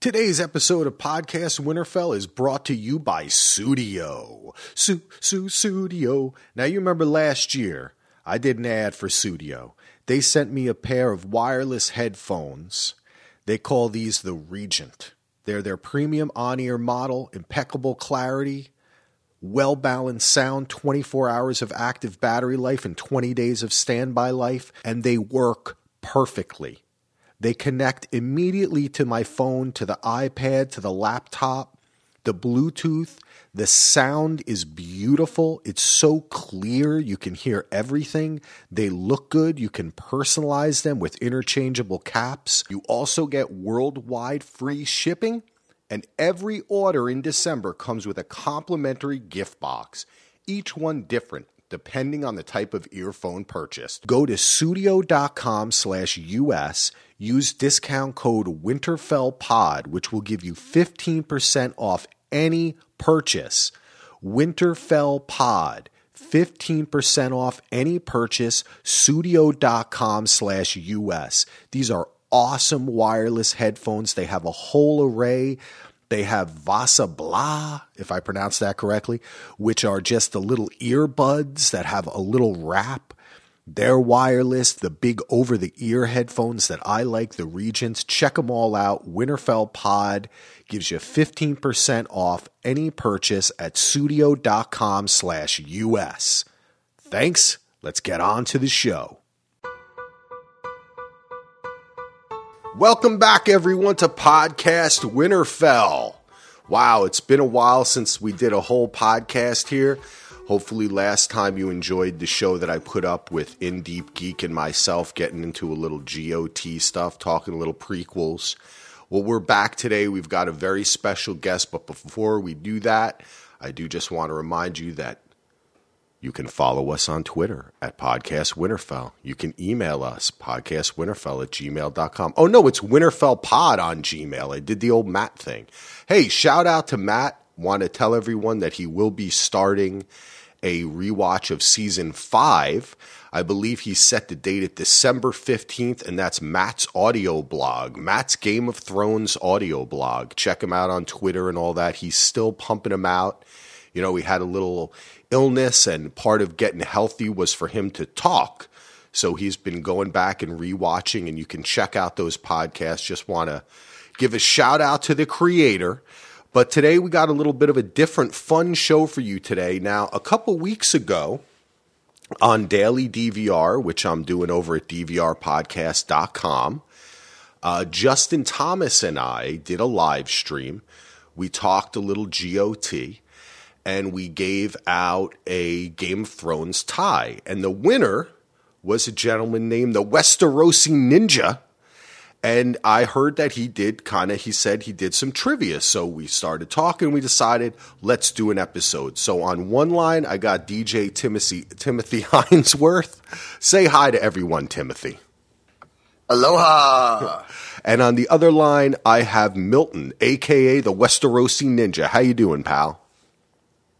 Today's episode of Podcast Winterfell is brought to you by Sudio. Su Su Sudio. Now you remember last year I did an ad for Sudio. They sent me a pair of wireless headphones. They call these the Regent. They're their premium on-ear model, impeccable clarity, well-balanced sound, 24 hours of active battery life and 20 days of standby life, and they work perfectly. They connect immediately to my phone, to the iPad, to the laptop, the Bluetooth. The sound is beautiful. It's so clear. You can hear everything. They look good. You can personalize them with interchangeable caps. You also get worldwide free shipping. And every order in December comes with a complimentary gift box, each one different depending on the type of earphone purchased. Go to sudio.com slash US, use discount code WinterfellPod, which will give you 15% off any purchase. WinterfellPod. 15% off any purchase, sudio.com slash US. These are awesome wireless headphones. They have a whole array they have Vasa Blå, if I pronounce that correctly, which are just the little earbuds that have a little wrap. They're wireless, the big over the ear headphones that I like, the Regents. Check them all out. Winterfell Pod gives you 15% off any purchase at sudio.com slash US. Thanks. Let's get on to the show. Welcome back, everyone, to Podcast Winterfell. Wow, it's been a while since we did a whole podcast here. Hopefully, last time you enjoyed the show that I put up with In Deep Geek and myself getting into a little GOT stuff, talking a little prequels. Well, we're back today. We've got a very special guest, but before we do that, I do just want to remind you that you can follow us on Twitter at Podcast Winterfell. You can email us, podcastwinterfell at gmail.com. Oh, no, it's Winterfell Pod on Gmail. I did the old Matt thing. Hey, shout out to Matt. Want to tell everyone that he will be starting a rewatch of season five. I believe he set the date at December 15th, and that's Matt's audio blog, Matt's Game of Thrones audio blog. Check him out on Twitter and all that. He's still pumping them out. You know, we had a little illness, and part of getting healthy was for him to talk. So he's been going back and rewatching, and you can check out those podcasts. Just want to give a shout out to the creator. But today we got a little bit of a different, fun show for you today. Now, a couple weeks ago on Daily DVR, which I'm doing over at DVRpodcast.com, uh, Justin Thomas and I did a live stream. We talked a little GOT and we gave out a Game of Thrones tie. And the winner was a gentleman named the Westerosi Ninja. And I heard that he did kind of, he said he did some trivia. So we started talking. We decided, let's do an episode. So on one line, I got DJ Timothy, Timothy Hinesworth. Say hi to everyone, Timothy. Aloha. And on the other line, I have Milton, aka the Westerosi Ninja. How you doing, pal?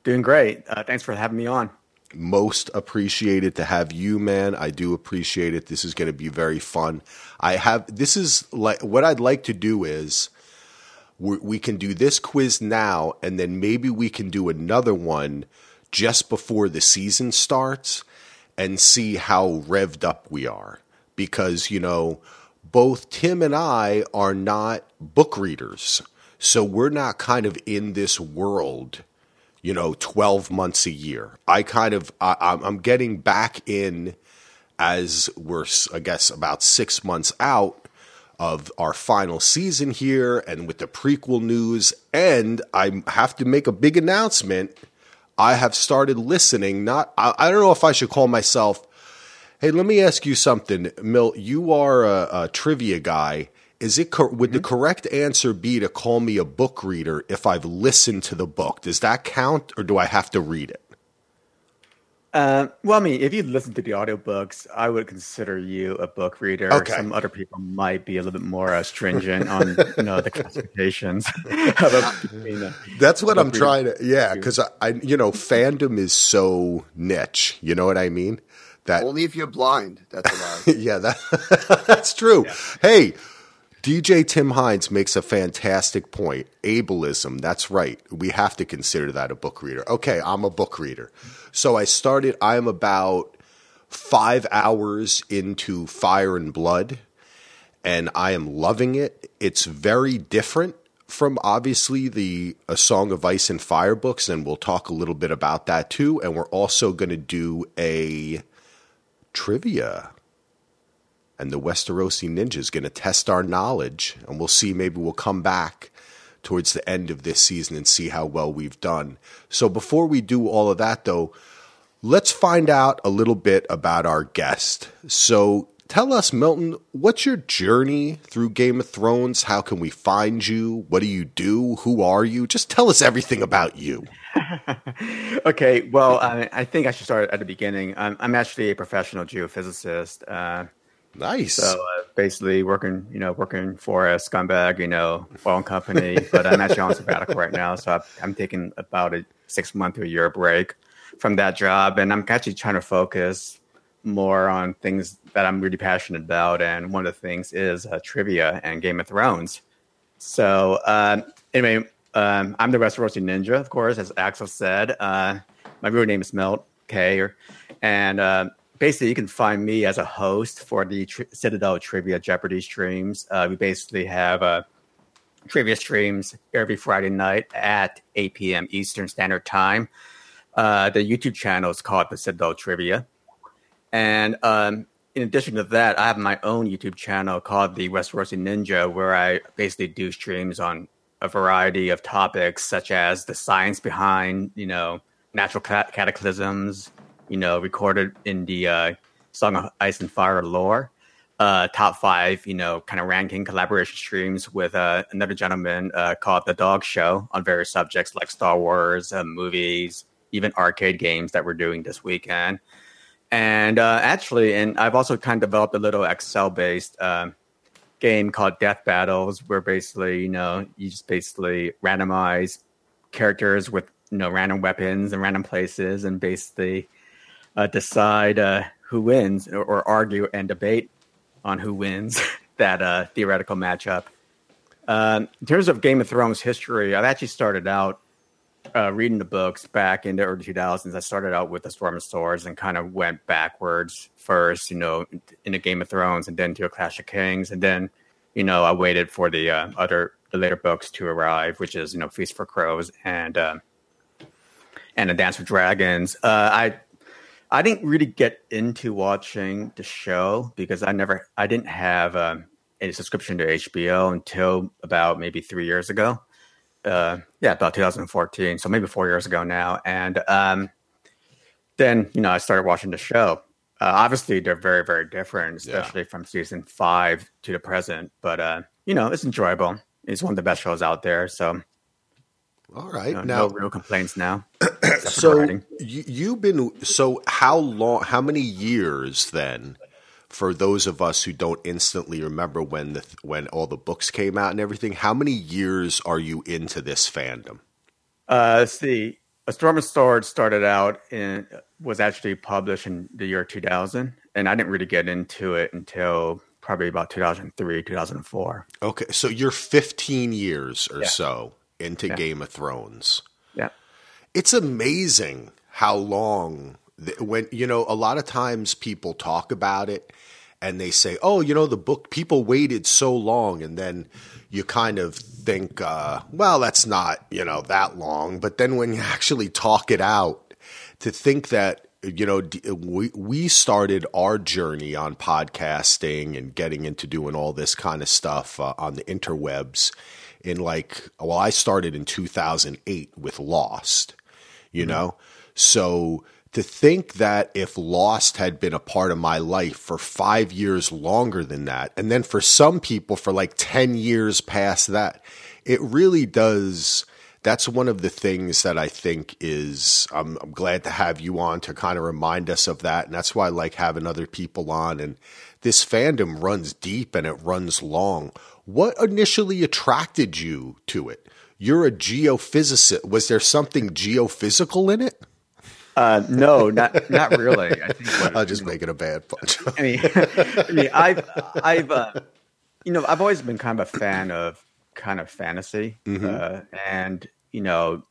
Doing great. Uh, thanks for having me on. Most appreciated to have you, man. I do appreciate it. This is going to be very fun. I have this is like what I'd like to do is we, can do this quiz now, and then maybe we can do another one just before the season starts and see how revved up we are. Because you know, both Tim and I are not book readers, so we're not kind of in this world you know, 12 months a year. I kind of, I, I'm getting back in as we're, I guess, about six months out of our final season here and with the prequel news. And I have to make a big announcement. I have started listening. Not, I, I don't know if I should call myself. Hey, let me ask you something, Milt. You are a, a trivia guy. Is it cor- would mm-hmm. the correct answer be to call me a book reader if I've listened to the book? Does that count, or do I have to read it? Uh, well, I mean, if you listen to the audiobooks, I would consider you a book reader. Okay. Some other people might be a little bit more uh, stringent on you know the classifications. That's what I'm trying to. Yeah, because I, I, you know, fandom is so niche. You know what I mean? That only if you're blind. That's allowed. yeah, that that's true. Yeah. Hey DJ Tim Hines makes a fantastic point. Ableism, that's right. We have to consider that a book reader. Okay, I'm a book reader. So I started, I'm about five hours into Fire and Blood, and I am loving it. It's very different from obviously the A Song of Ice and Fire books, and we'll talk a little bit about that too. And we're also going to do a trivia and the Westerosi Ninja is going to test our knowledge, and we'll see. Maybe we'll come back towards the end of this season and see how well we've done. So before we do all of that, though, let's find out a little bit about our guest. So tell us, Milton, what's your journey through Game of Thrones? How can we find you? What do you do? Who are you? Just tell us everything about you. okay, well, I, I, think I should start at the beginning. I'm, I'm actually a professional geophysicist. Uh, Nice. So uh, basically, working, you know, working for a scumbag, you know, phone company. but I'm actually on sabbatical right now, so I'm taking about a six month to a year break from that job, and I'm actually trying to focus more on things that I'm really passionate about. And one of the things is uh, trivia and Game of Thrones. So um, anyway, um, I'm the Westerosi Ninja, of course, as Axel said. Uh, my real name is Milt K, and uh, basically you can find me as a host for the Tri- Citadel Trivia Jeopardy streams. Uh, we basically have uh, trivia streams every Friday night at 8 p.m. Eastern Standard Time. Uh, the YouTube channel is called the Citadel Trivia. And um, in addition to that, I have my own YouTube channel called the Westerosi Ninja, where I basically do streams on a variety of topics, such as the science behind, you know, natural cataclysms, you know, recorded in the uh, Song of Ice and Fire lore. Uh, top five, you know, kind of ranking collaboration streams with uh, another gentleman uh, called The Dog Show on various subjects like Star Wars, uh, movies, even arcade games that we're doing this weekend. And uh, actually, and I've also kind of developed a little Excel based uh, game called Death Battles, where basically, you know, you just basically randomize characters with, you know, random weapons and random places and basically uh, decide uh, who wins or, or, argue and debate on who wins that uh, theoretical matchup. Um, in terms of Game of Thrones history, I've actually started out uh, reading the books back in the early 2000s. I started out with the Storm of Swords and kind of went backwards first, you know, in the Game of Thrones and then to a Clash of Kings. And then, you know, I waited for the uh, other, the later books to arrive, which is, you know, Feast for Crows and, uh, and A Dance with Dragons. Uh, I I didn't really get into watching the show because I never, I didn't have um, a subscription to HBO until about maybe three years ago. Uh, yeah, about 2014, so maybe four years ago now. And um, then, you know, I started watching the show. Uh, obviously, they're very, very different, especially yeah. from season five to the present. But uh, you know, it's enjoyable. It's one of the best shows out there. So all right. No, now, no real complaints now. so you, have been so how long? How many years then? For those of us who don't instantly remember when the when all the books came out and everything, how many years are you into this fandom? Uh, see. A Storm of Swords started out in was actually published in the year 2000, and I didn't really get into it until probably about 2003, 2004. Okay, so you're 15 years or yeah. so into yeah. Game of Thrones. Yeah. It's amazing how long when you know a lot of times people talk about it and they say, "Oh, you know the book people waited so long." And then you kind of think, uh, well, that's not, you know, that long, but then when you actually talk it out to think that you know we we started our journey on podcasting and getting into doing all this kind of stuff uh, on the interwebs in like well I started in 2008 with Lost, you mm-hmm. know. So to think that if Lost had been a part of my life for 5 years longer than that and then for some people for like 10 years past that, it really does that's one of the things that I think is I'm, I'm, glad to have you on to kind of remind us of that, and that's why I like having other people on. And this fandom runs deep and it runs long. What initially attracted you to it? You're a geophysicist. Was there something geophysical in it? Uh, no, not not really. I think I'm just making a bad punch. I mean, I mean, I've I've uh, you know, I've always been kind of a fan of kind of fantasy, Mm-hmm. uh, and you know,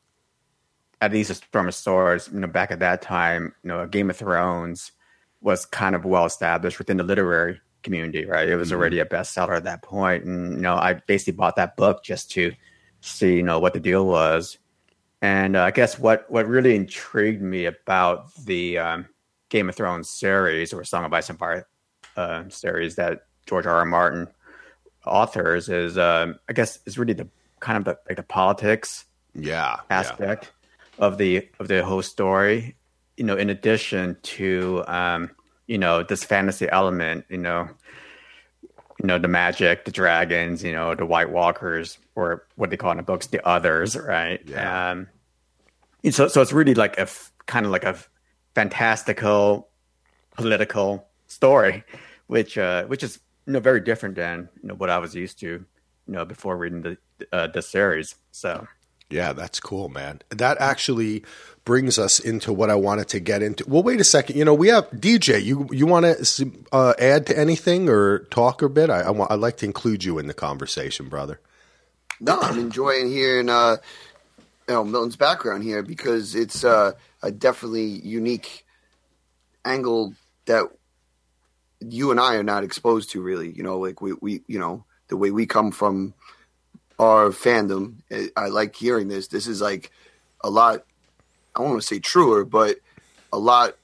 at least a Storm of Swords, you know, back at that time, you know, Game of Thrones was kind of well established within the literary community, right? It was Mm-hmm. already a bestseller at that point, and you know, I basically bought that book just to see, you know, what the deal was. And uh, I guess what what really intrigued me about the um, Game of Thrones series or Song of Ice and Fire uh, series that George R. R. Martin authors is, um, I guess, is really the kind of the like the politics Yeah. aspect of the of the whole story. You know, in addition to um, you know this fantasy element, you know, you know the magic, the dragons, you know, the White Walkers, or what they call in the books, the others, right? Yeah. Um, so, so it's really like a f- kind of like a fantastical political story, which uh, which is you know very different than you know what I was used to, you know, before reading the uh, the series. So Yeah, that's cool, man. That actually brings us into what I wanted to get into. Well, wait a second. You know, we have DJ. You you want to uh, add to anything or talk a bit? I, I want. I'd like to include you in the conversation, brother. No, I'm enjoying hearing uh, you know Milton's background here because it's uh, a definitely unique angle that you and I are not exposed to. Really, you know, like we, we you know the way we come from our fandom. I, like hearing this. This is like a lot. I want to say truer, but a lot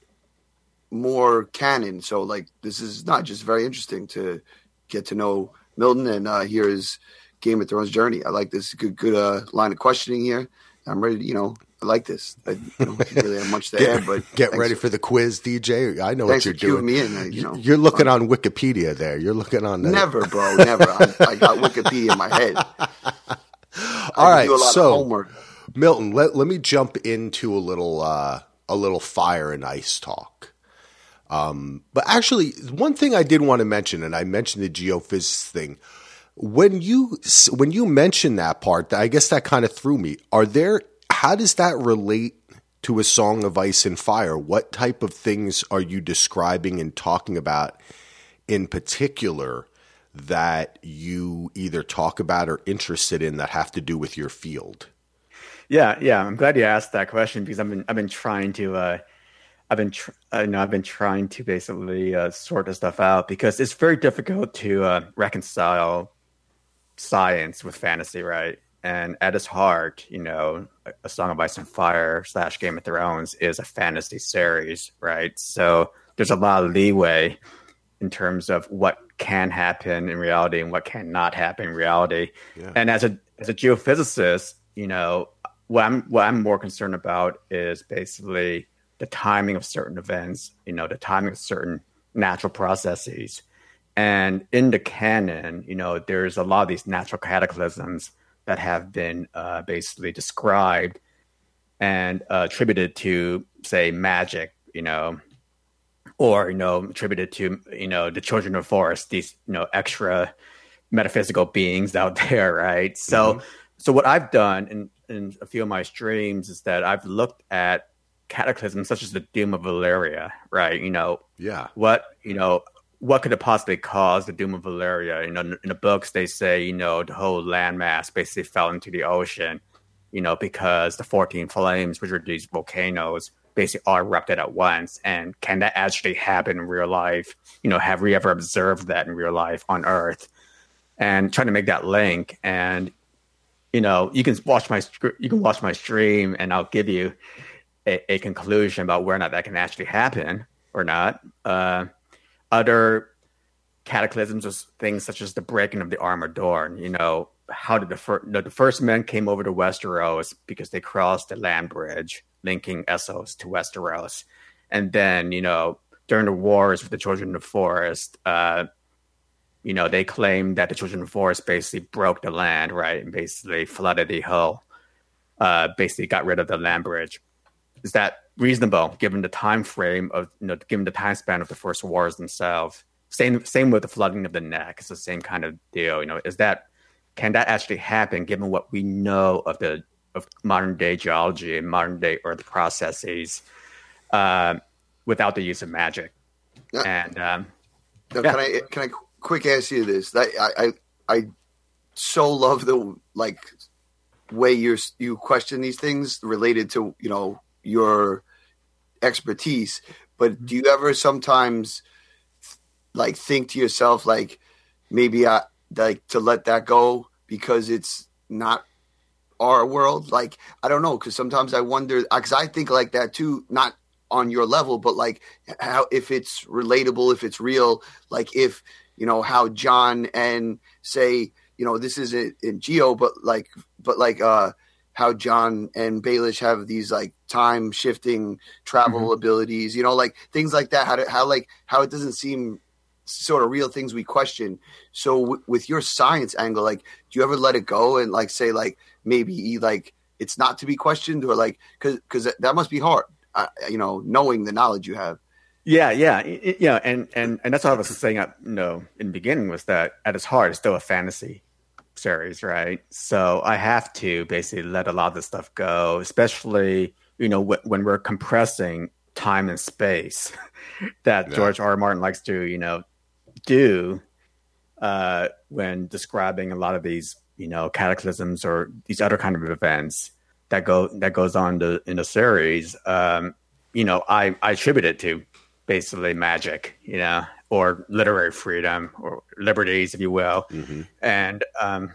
more canon. So like this is not just very interesting to get to know Milton and uh, hear his Game of Thrones journey. I like this good good uh, line of questioning here. I'm ready. To, you know, I like this. I didn't really have much to add, but Get thanks- ready for the quiz, DJ. I know what you're for cueing doing. me in. uh, You know, You're looking on Wikipedia there. You're looking on the, never, bro, never. I, I got Wikipedia in my head. All right, do a lot so. Milton, let let me jump into a little uh, a little fire and ice talk. Um, but actually, one thing I did want to mention, and I mentioned the geophysics thing. When you when you mentioned that part, I guess that kind of threw me. Are there? How does that relate to a song of ice and fire? What type of things are you describing and talking about in particular that you either talk about or interested in that have to do with your field? Yeah, yeah. I'm glad you asked that question because I've been I've been trying to uh, I've been tr- uh, you know I've been trying to basically uh, sort this stuff out because it's very difficult to uh, reconcile science with fantasy, right? And at its heart, you know, A- Song of Ice and Fire slash Game of Thrones is a fantasy series, right? So there's a lot of leeway in terms of what can happen in reality and what cannot happen in reality. Yeah. And as a as a geophysicist, you know, what I'm what I'm more concerned about is basically the timing of certain events, you know, the timing of certain natural processes. And in the canon, you know, there's a lot of these natural cataclysms that have been uh, basically described and uh, attributed to, say, magic, you know, or you know, attributed to you know the children of forest, these you know extra metaphysical beings out there, right? So, so what I've done in in a few of my streams is that I've looked at cataclysms such as the Doom of Valyria, right? You know, Yeah. what you know what could have possibly caused the doom of Valyria? You know in, in the books they say you know the whole landmass basically fell into the ocean you know because the 14 flames which are these volcanoes basically all erupted at once. And can that actually happen in real life? You know have we ever observed that in real life on earth? And trying to make that link. And you know you can watch my you can watch my stream and i'll give you a, a conclusion about whether or not that can actually happen or not. Uh, other cataclysms or things such as the breaking of the Arm of Dorne. You know, how did the first the first men came over to Westeros because they crossed the land bridge linking Essos to Westeros, and then you know during the wars with the Children of the Forest, uh, you know they claimed that the Children of the Forest basically broke the land, right, and basically flooded the hull, uh, basically got rid of the land bridge. Is that reasonable given the time frame of you know given the time span of the first wars themselves? Same same with the flooding of the neck. It's the same kind of deal. You know, is that can that actually happen given what we know of the of modern day geology and modern day earth processes uh, without the use of magic? Yeah. And um, Now, Yeah. can I can I quick ask you this? That, I, I I so love the like way you you question these things related to you know your expertise. But mm-hmm. do you ever sometimes like think to yourself like maybe I like to let that go because it's not our world? Like I don't know because sometimes I wonder because I think like that too. Not on your level, but like how if it's relatable, if it's real, like if you know how Jon and say you know this isn't in Geo, but like but like uh how Jon and Baelish have these like time shifting travel mm-hmm. abilities, you know, like things like that. How to, how like how it doesn't seem sort of real things we question. So w- with your science angle, like, do you ever let it go and like say like maybe like it's not to be questioned or like because because that must be hard, uh, you know, knowing the knowledge you have. Yeah, yeah, yeah, and and and that's what I was saying. At, you know, in the beginning was that at its heart, it's still a fantasy series, right? So I have to basically let a lot of this stuff go, especially you know w- when we're compressing time and space that yeah. George R. R. Martin likes to you know do uh, when describing a lot of these you know cataclysms or these other kind of events that go that goes on to, in the series. Um, you know, I I attribute it to basically magic, you know, or literary freedom or liberties, if you will. Mm-hmm. And um,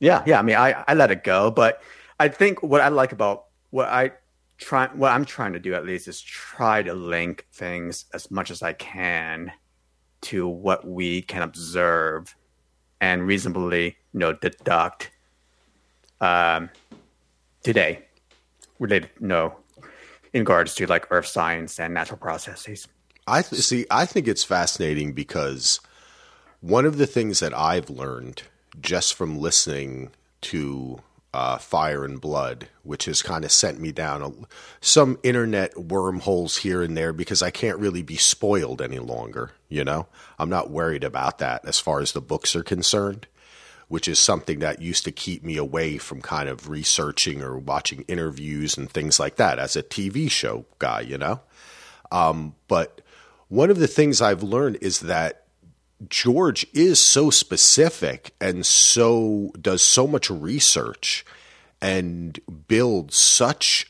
yeah, yeah. I mean, I, I let it go, but I think what I like about what I try, what I'm trying to do at least is try to link things as much as I can to what we can observe and reasonably, you know, deduct um, today related, you know, in regards to like earth science and natural processes. I th- see. I think it's fascinating because one of the things that I've learned just from listening to uh, Fire and Blood, which has kind of sent me down a, some internet wormholes here and there because I can't really be spoiled any longer. You know, I'm not worried about that as far as the books are concerned, which is something that used to keep me away from kind of researching or watching interviews and things like that as a TV show guy. You know, um, but one of the things I've learned is that George is so specific and so does so much research and builds such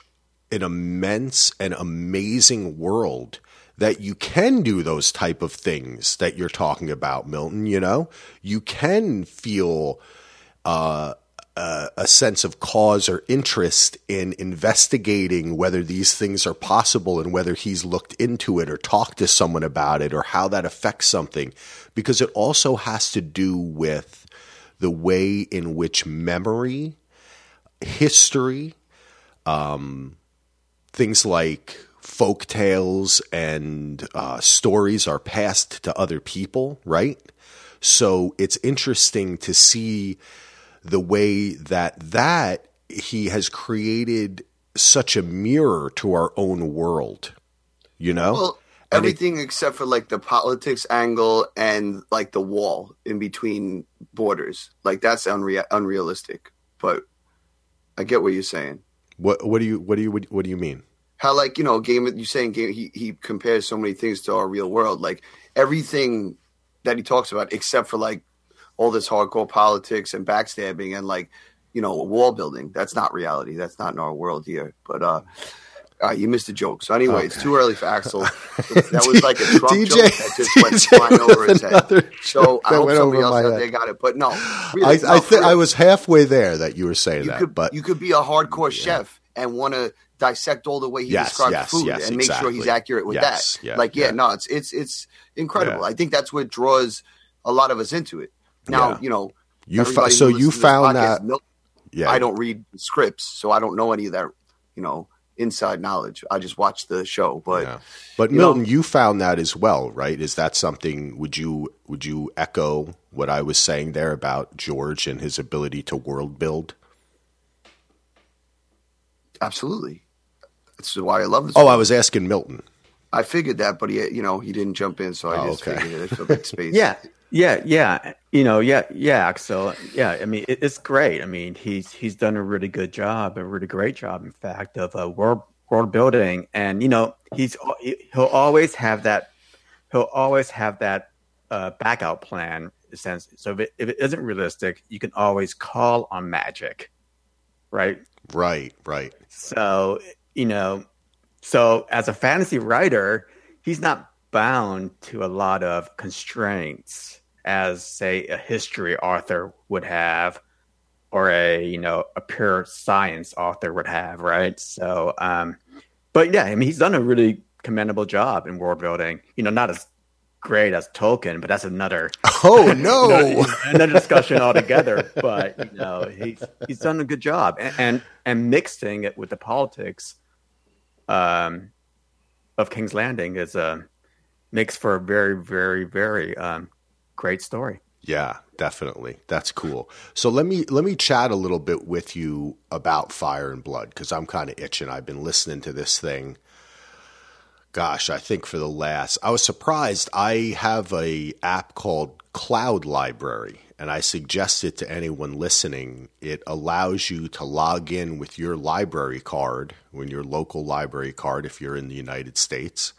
an immense and amazing world that you can do those type of things that you're talking about, Milton. You know, you can feel uh, uh, a sense of cause or interest in investigating whether these things are possible and whether he's looked into it or talked to someone about it or how that affects something, because it also has to do with the way in which memory, history, um, things like folk tales and uh, stories are passed to other people, right? So it's interesting to see the way that that he has created such a mirror to our own world, you know? Well, everything it, except for like the politics angle and like the wall in between borders. Like that's unreal unrealistic. But I get what you're saying. What what do you what do you what do you mean? How like, you know, game you saying game he he compares so many things to our real world. Like everything that he talks about except for like all this hardcore politics and backstabbing and like you know wall building. That's not reality. That's not in our world here. But uh, uh you missed a joke. So anyway, okay. it's too early for Axel. that was like a Trump DJ, joke that just DJ went flying over his head. So I hope somebody else out there got it. But no, really, I, I, th- I was halfway there that you were saying you that. Could, but you could be a hardcore yeah. chef and want to dissect all the way he yes, describes yes, food yes, and make exactly. sure he's accurate with that. Yeah, like, yeah, yeah, no, it's it's it's incredible. I think that's what draws a lot of us into it. Now, yeah. you know, you fa- so you found that. yeah, I don't read scripts, so I don't know any of that. You know, inside knowledge. I just watch the show, but yeah. but you Milton, know, you found that as well, right? Is that something? Would you would you echo what I was saying there about George and his ability to world build? Absolutely. That's why I love this. Oh, movie. I was asking Milton. I figured that, but he, you know, he didn't jump in, so I oh, just okay. figured it. like space. yeah, yeah, yeah, you know, yeah, yeah, Axel. Yeah, I mean, it, it's great. I mean, he's he's done a really good job, a really great job, in fact, of uh, world world building. And you know, he's he'll always have that. He'll always have that uh, backup plan sense. So if it, if it isn't realistic, you can always call on magic, right? Right, right. So you know, so as a fantasy writer, he's not bound to a lot of constraints as say a history author would have or a you know a pure science author would have right so um but yeah i mean he's done a really commendable job in world building you know not as great as tolkien but that's another Oh no. another, another discussion altogether but you know he's he's done a good job and, and and mixing it with the politics um of king's landing is uh makes for a very very very um great story Yeah, definitely. That's cool. So let me let me chat a little bit with you about Fire and Blood because I'm kind of itching. I've been listening to this thing. Gosh, I think for the last, I was surprised. I have a app called Cloud Library, and I suggest it to anyone listening. It allows you to log in with your library card, when your local library card, if you're in the United States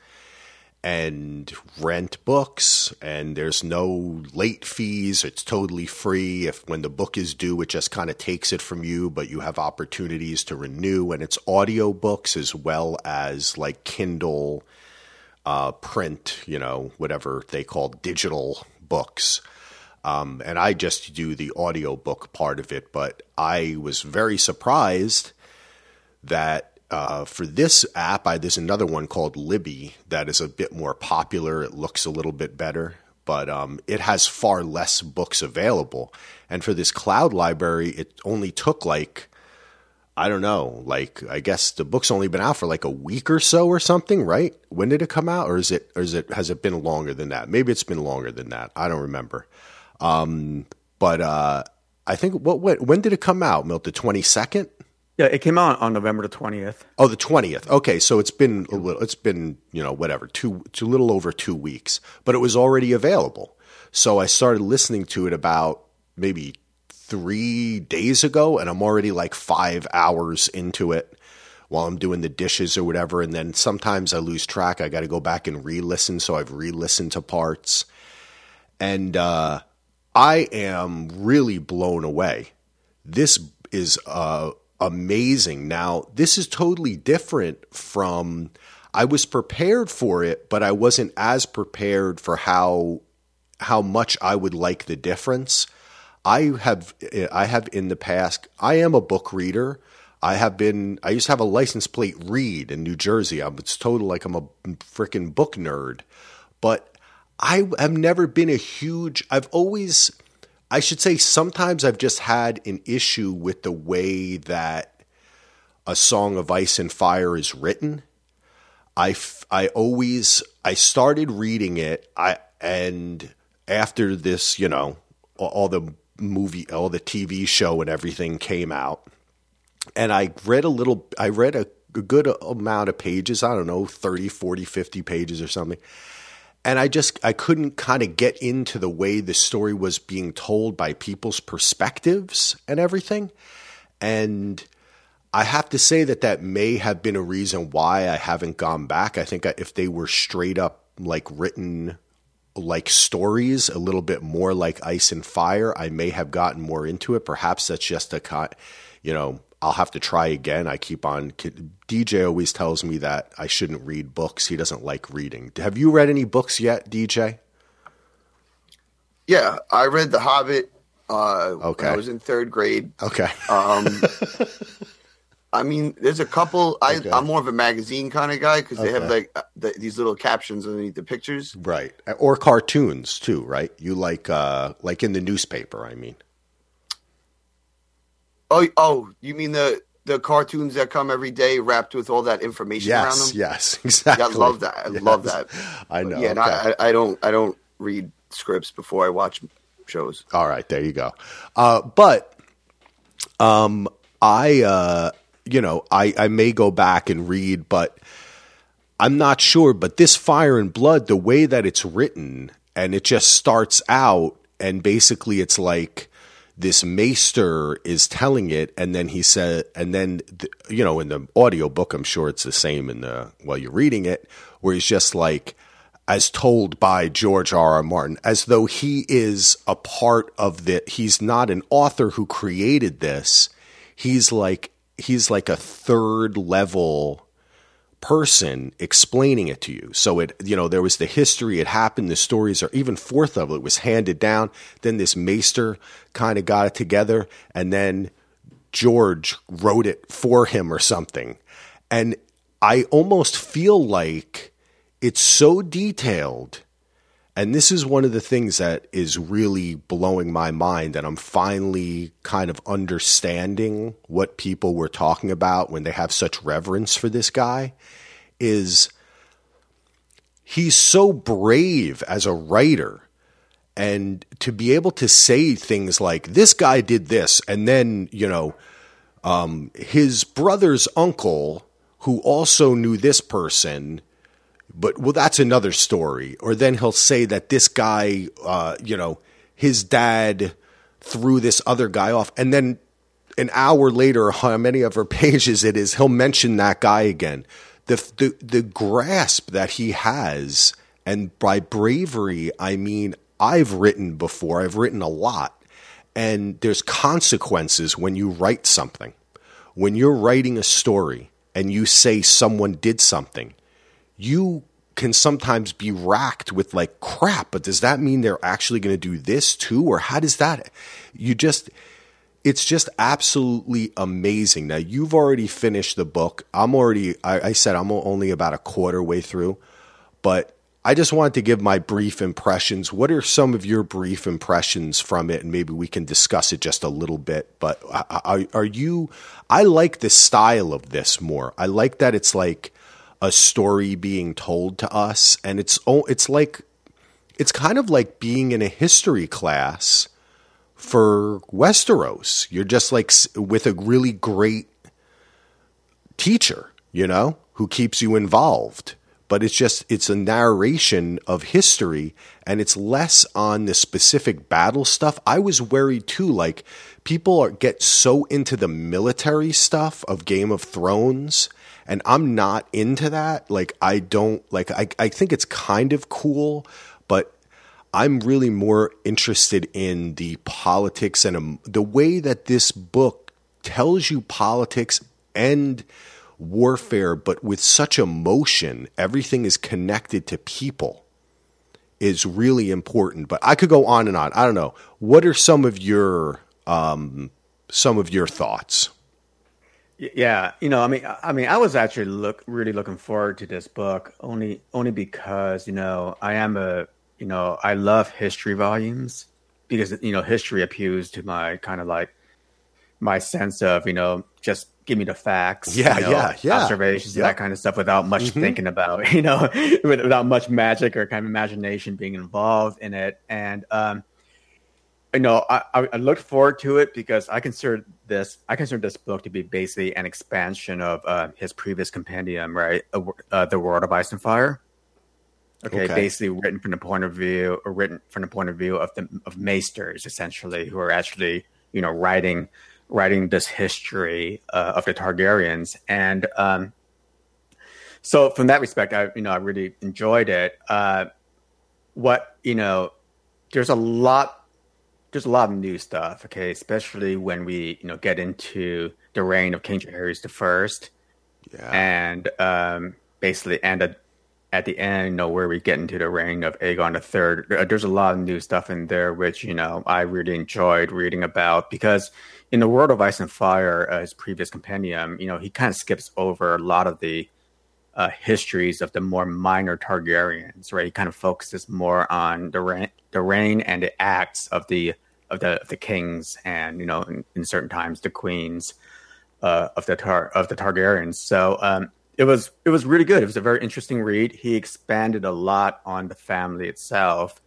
and rent books and there's no late fees it's totally free if when the book is due it just kind of takes it from you but you have opportunities to renew and it's audio books as well as like kindle uh, print you know whatever they call digital books um, and i just do the audio book part of it but i was very surprised that uh, for this app, I, there's another one called Libby that is a bit more popular. It looks a little bit better, but um, it has far less books available. And for this cloud library, it only took like, I don't know, like I guess the book's only been out for like a week or so or something, right? When did it come out, or is it, or is it, has it been longer than that? Maybe it's been longer than that. I don't remember. Um, but uh, I think what, what when did it come out? Milt, the twenty second. yeah it came out on november the 20th Oh, the twentieth. Okay, so it's been a little. It's been you know whatever two, two little over two weeks, but it was already available. So I started listening to it about maybe three days ago, and I'm already like five hours into it while I'm doing the dishes or whatever. And then sometimes I lose track. I got to go back and re-listen. So I've re-listened to parts, and uh, I am really blown away. This is uh, amazing. Now, this is totally different from. I was prepared for it, but I wasn't as prepared for how how much I would like the difference. I have I have in the past. I am a book reader. I have been. I used to have a license plate read in New Jersey. I'm, it's total like I'm a freaking book nerd, but I have never been a huge. I've always. I should say sometimes I've just had an issue with the way that a Song of Ice and Fire is written. I, I always I started reading it I and after this you know all, all the movie all the TV show and everything came out and I read a little I read a, a good amount of pages I don't know 30 40 50 pages or something and I just I couldn't kind of get into the way the story was being told by people's perspectives and everything and I have to say that that may have been a reason why I haven't gone back. I think if they were straight up like written like stories, a little bit more like Ice and Fire, I may have gotten more into it. Perhaps that's just a you know, I'll have to try again. I keep on. DJ always tells me that I shouldn't read books. He doesn't like reading. Have you read any books yet, DJ? Yeah, I read The Hobbit. Uh, Okay. When I was in third grade. Okay. Um, I mean, there's a couple. I, Okay. I'm more of a magazine kind of guy because they have like uh, the, these little captions underneath the pictures. right. Or cartoons too, right? You like uh like in the newspaper, I mean. Oh, oh, you mean the the cartoons that come every day wrapped with all that information around Yes, them? yes, Yeah, exactly. I love that. I Yes. love that. I know. Yeah, okay. I, I I don't I don't read scripts before I watch shows. All right, there you go. Uh, but um, I, uh, you know, I, I may go back and read, but I'm not sure. But this Fire and Blood, the way that it's written, and it just starts out, and basically it's like this maester is telling it, and then he said, and then th- you know, in the audio book, I'm sure it's the same in the while you're reading it, where he's just like as told by George R. R. Martin, as though he is a part of the. He's not an author who created this. He's like he's like a third level person explaining it to you. So it, you know, there was the history, it happened, the stories are even fourth of it was handed down. Then this maester kind of got it together, and then George wrote it for him or something. And I almost feel like it's so detailed. And this is one of the things that is really blowing my mind that I'm finally kind of understanding what people were talking about when they have such reverence for this guy is he's so brave as a writer. And to be able to say things like this guy did this and then you know um, his brother's uncle who also knew this person but well that's another story. Or then he'll say that this guy uh, you know his dad threw this other guy off. And then an hour later how many of her pages it is he'll mention that guy again. The the, the grasp that he has and by bravery i mean i've written before i've written a lot. And there's consequences when you write something. When you're writing a story and you say someone did something you can sometimes be racked with like crap but does that mean they're actually going to do this too or how does that you just it's just absolutely amazing. Now you've already finished the book. I'm already I, I, said i'm only about a quarter way through but i just wanted to give my brief impressions. What are some of your brief impressions from it? And maybe we can discuss it just a little bit but are, are you i like the style of this more. I like that it's like a story being told to us and it's it's like it's kind of like being in a history class for Westeros. You're just like with a really great teacher, you know, who keeps you involved. But it's just it's a narration of history and it's less on the specific battle stuff. I was worried too like people are, get so into the military stuff of Game of Thrones and I'm not into that. Like I don't like I I think it's kind of cool, but I'm really more interested in the politics and um, the way that this book tells you politics and warfare, but with such emotion. Everything is connected to people is really important. But I could go on and on. I don't know. What are some of your um, some of your thoughts? Yeah, you know, I mean, I mean, I was actually look really looking forward to this book only only because you know I am a you know I love history volumes because you know history appeals to my kind of like my sense of you know just give me the facts, yeah, you know, yeah, yeah, observations, yep. that kind of stuff without much mm-hmm. thinking about, you know, without much magic or kind of imagination being involved in it, and um, you know, I, I looked forward to it because I consider this I consider this book to be basically an expansion of uh, his previous compendium, right? Uh, uh, the World of Ice and Fire. Okay, okay, basically written from the point of view, or written from the point of view of the of maesters, essentially, who are actually you know writing writing this history uh, of the Targaryens, and um, so from that respect, I you know I really enjoyed it. Uh, what you know, there's a lot there's a lot of new stuff, okay, especially when we, you know, get into the reign of King Jaehaerys the First. Yeah. And um, basically end at, at the end, you know, where we get into the reign of Aegon the Third. There's a lot of new stuff in there, which, you know, I really enjoyed reading about because in the world of Ice and Fire, uh, his previous compendium, you know, he kind of skips over a lot of the uh, histories of the more minor Targaryens, right? He kind of focuses more on the reign, the reign and the acts of the of the of the kings and you know in, in certain times the queens uh, of the tar of the Targaryens. So um, it was it was really good. It was a very interesting read. He expanded a lot on the family itself,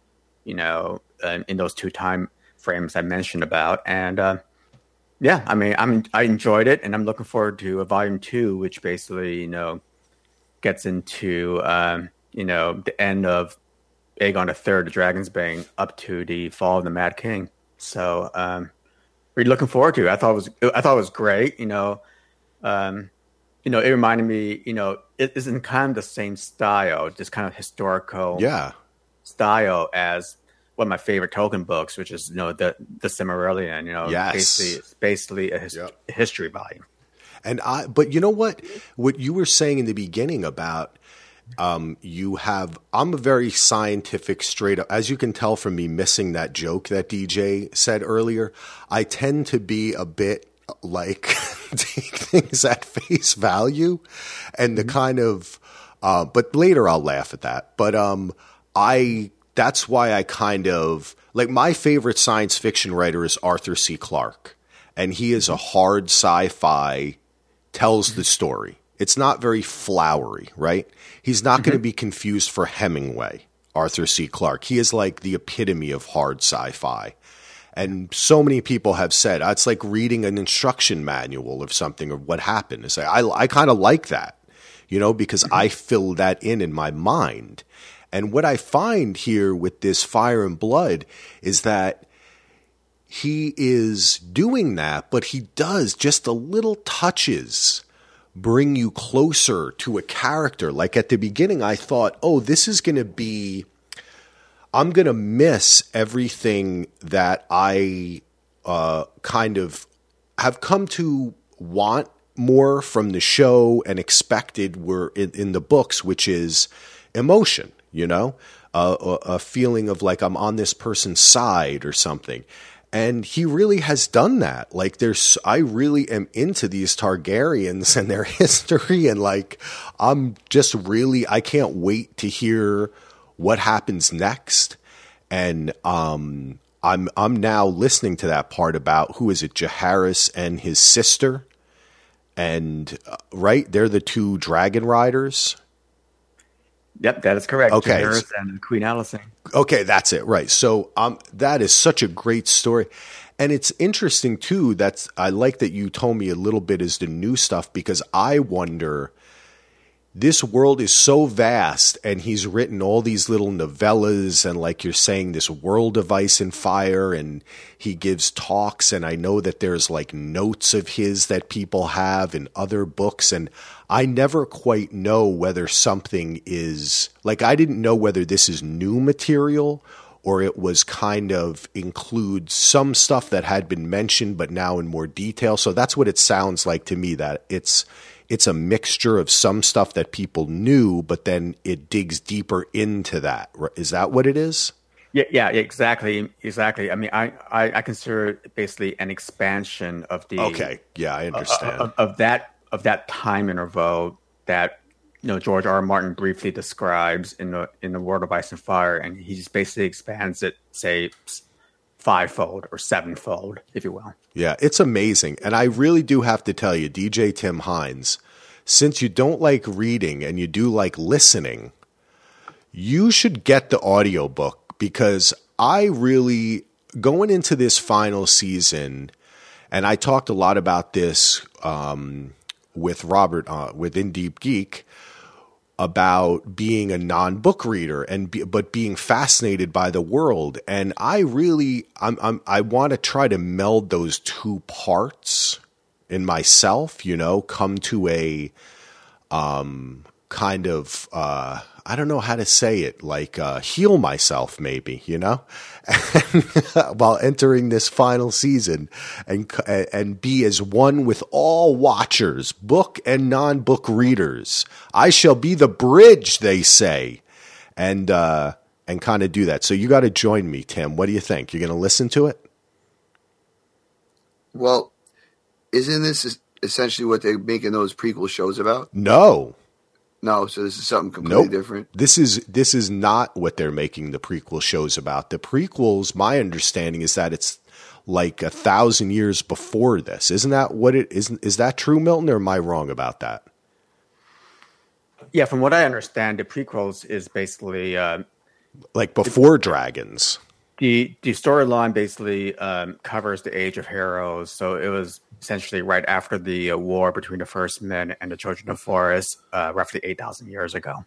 you know, in, in those two time frames I mentioned about, and uh, yeah, I mean, I'm I enjoyed it, and I'm looking forward to a volume two, which basically you know gets into um, you know the end of Aegon III, the Dragon's Bane, up to the fall of the Mad King. So um, we're looking forward to. It. I thought it was I thought it was great. You know, um, you know, it reminded me, you know, it is in kind of the same style, just kind of historical Yeah. style as one of my favorite Tolkien books, which is you know the the Silmarillion. You know, Yes. basically it's basically a, his, Yep. a history volume. And I, but you know what? What you were saying in the beginning about um, you have, I'm a very scientific, straight up, as you can tell from me missing that joke that DJ said earlier, I tend to be a bit like take things at face value and the kind of, uh, but later I'll laugh at that. But um, I, that's why I kind of, like my favorite science fiction writer is Arthur C. Clarke. And he is a hard sci fi tells the mm-hmm. story. It's not very flowery, right? He's not going to mm-hmm. be confused for Hemingway, Arthur C. Clarke. He is like the epitome of hard sci fi. And so many people have said "Ah, it's like reading an instruction manual of something of what happened. It's like, I, I kind of like that, you know, because mm-hmm. I fill that in in my mind. And what I find here with this fire and blood is that he is doing that, but he does just a little touches bring you closer to a character. Like at the beginning, I thought, oh, this is going to be, I'm going to miss everything that I uh, kind of have come to want more from the show and expected were in, in the books, which is emotion, you know, uh, a feeling of like I'm on this person's side or something. And he really has done that. Like there's, I really am into these Targaryens and their history. And like, I'm just really, I can't wait to hear what happens next. And, um, I'm, I'm now listening to that part about who is it, Jaehaerys and his sister. And, uh, right, they're the two dragon riders. Yep, that is correct. Okay. Daenerys and Queen Alysanne. Okay, that's it. Right. So um that is such a great story. And it's interesting too that's I like that you told me a little bit is the new stuff because I wonder this world is so vast and he's written all these little novellas and like you're saying this world of ice and fire and he gives talks and I know that there's like notes of his that people have in other books and I never quite know whether something is like I didn't know whether this is new material or it was kind of includes some stuff that had been mentioned but now in more detail. So that's what it sounds like to me that it's it's a mixture of some stuff that people knew, but then it digs deeper into that. Is that what it is? Yeah, yeah, exactly, exactly. I mean, I, I, I consider it basically an expansion of the Okay, yeah, I uh, uh, understand. of, of that of that time interval that you know George R. R. Martin briefly describes in the in the World of Ice and Fire, and he just basically expands it, say fivefold or sevenfold, if you will. Yeah, it's amazing. And I really do have to tell you, DJ Tim Hines, since you don't like reading and you do like listening, you should get the audiobook because I really, going into this final season, and I talked a lot about this um, with Robert uh, within Deep Geek about being a non-book reader and be, but being fascinated by the world. And I really I'm, I'm I want to try to meld those two parts in myself you know come to a um kind of uh I don't know how to say it like uh heal myself maybe you know? While entering this final season and and be as one with all watchers book and non-book readers. I shall be the bridge they say. And uh and kind of do that. So you got to join me Tim. What do you think? You're going to listen to it? Well, isn't this essentially what they're making those prequel shows about? no No, so this is something completely Nope. different. This is this is not what they're making the prequel shows about. The prequels, my understanding is that it's like a thousand years before this. Isn't that what it isn't is that true, Milton, or am I wrong about that? Yeah, from what I understand, the prequels is basically uh, Like before dragons. the the storyline basically um, covers the age of heroes. So it was essentially right after the uh, war between the First Men and the Children of Forest, uh, roughly eight thousand years ago.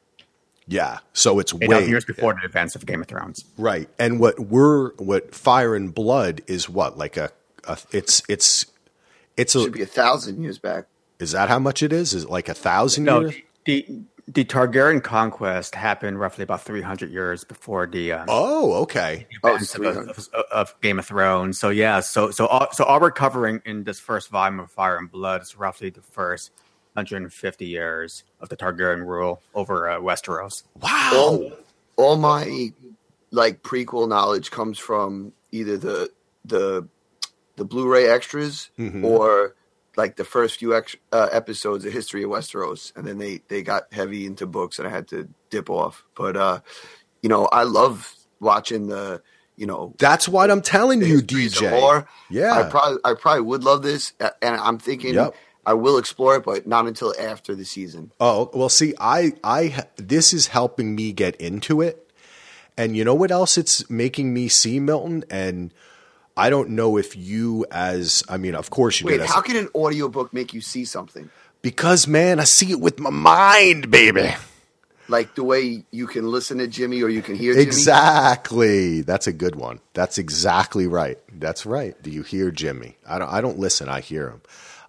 Yeah. So it's Eight way years before the events of Game of Thrones. right. And what we're what Fire and Blood is what like a, a it's it's it's a Should be a thousand years back. Is that how much it is? Is it like a thousand No, years? the the Targaryen conquest happened roughly about 300 years before the um, Oh, okay. Oh, of, of, of Game of Thrones. So yeah, so so all, so all we're covering in this first volume of Fire and Blood is roughly the first 150 years of the Targaryen rule over uh, Westeros. Wow. all, all my like prequel knowledge comes from either the the the Blu-ray extras Mhm. or like the first few ex- uh, episodes of History of Westeros, and then they they got heavy into books, and I had to dip off. But uh, you know, I love watching the you know That's what I'm telling you, DJ. War. Yeah. I probably I probably would love this, and I'm thinking Yep. I will explore it, but not until after the season. Oh well, see, I, I, this is helping me get into it, and you know what else it's making me see, Milton, and I don't know if you, as I mean, of course you Wait, did, how can an audiobook make you see something? because man, I see it with my mind, baby. Like the way you can listen to Jimmy or you can hear Jimmy? Exactly. That's a good one. That's exactly right. That's right. Do you hear Jimmy? I don't. I don't listen. I hear him.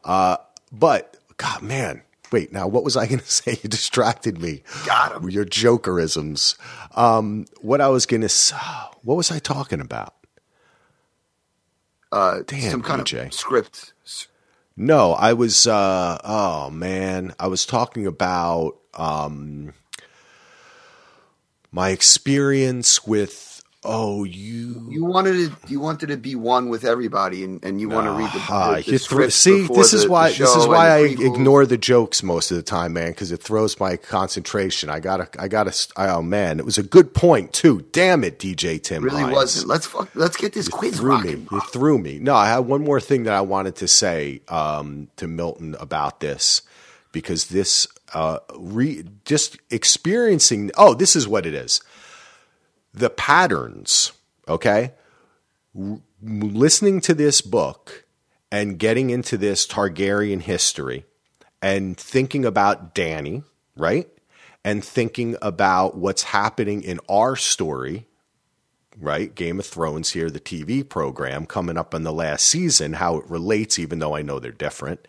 Uh, but God, man. Wait. Now, what was I going to say? You distracted me. Got him. Your jokerisms. Um, what I was going to. Say, what was I talking about? Uh, Damn, some kind DJ. of script. No, I was. Uh, oh man, I was talking about um, my experience with. Oh, you. You wanted to, you wanted to be one with everybody, and, and you want to read the, the, the you script see, this is the why this is why I ignore the jokes most of the time, man, because it throws my concentration. I gotta, I gotta. Oh man, it was a good point too. Damn it, DJ Tim. Really Hines. wasn't. Let's fuck, let's get this quiz threw rocking. me. You threw me. No, I had one more thing that I wanted to say um, to Milton about this because this uh, re- just experiencing. Oh, this is what it is. The patterns. Okay, R- listening to this book and getting into this Targaryen history and thinking about Danny, right? And thinking about what's happening in our story right? Game of Thrones here, the TV program coming up in the last season, how it relates, even though I know they're different.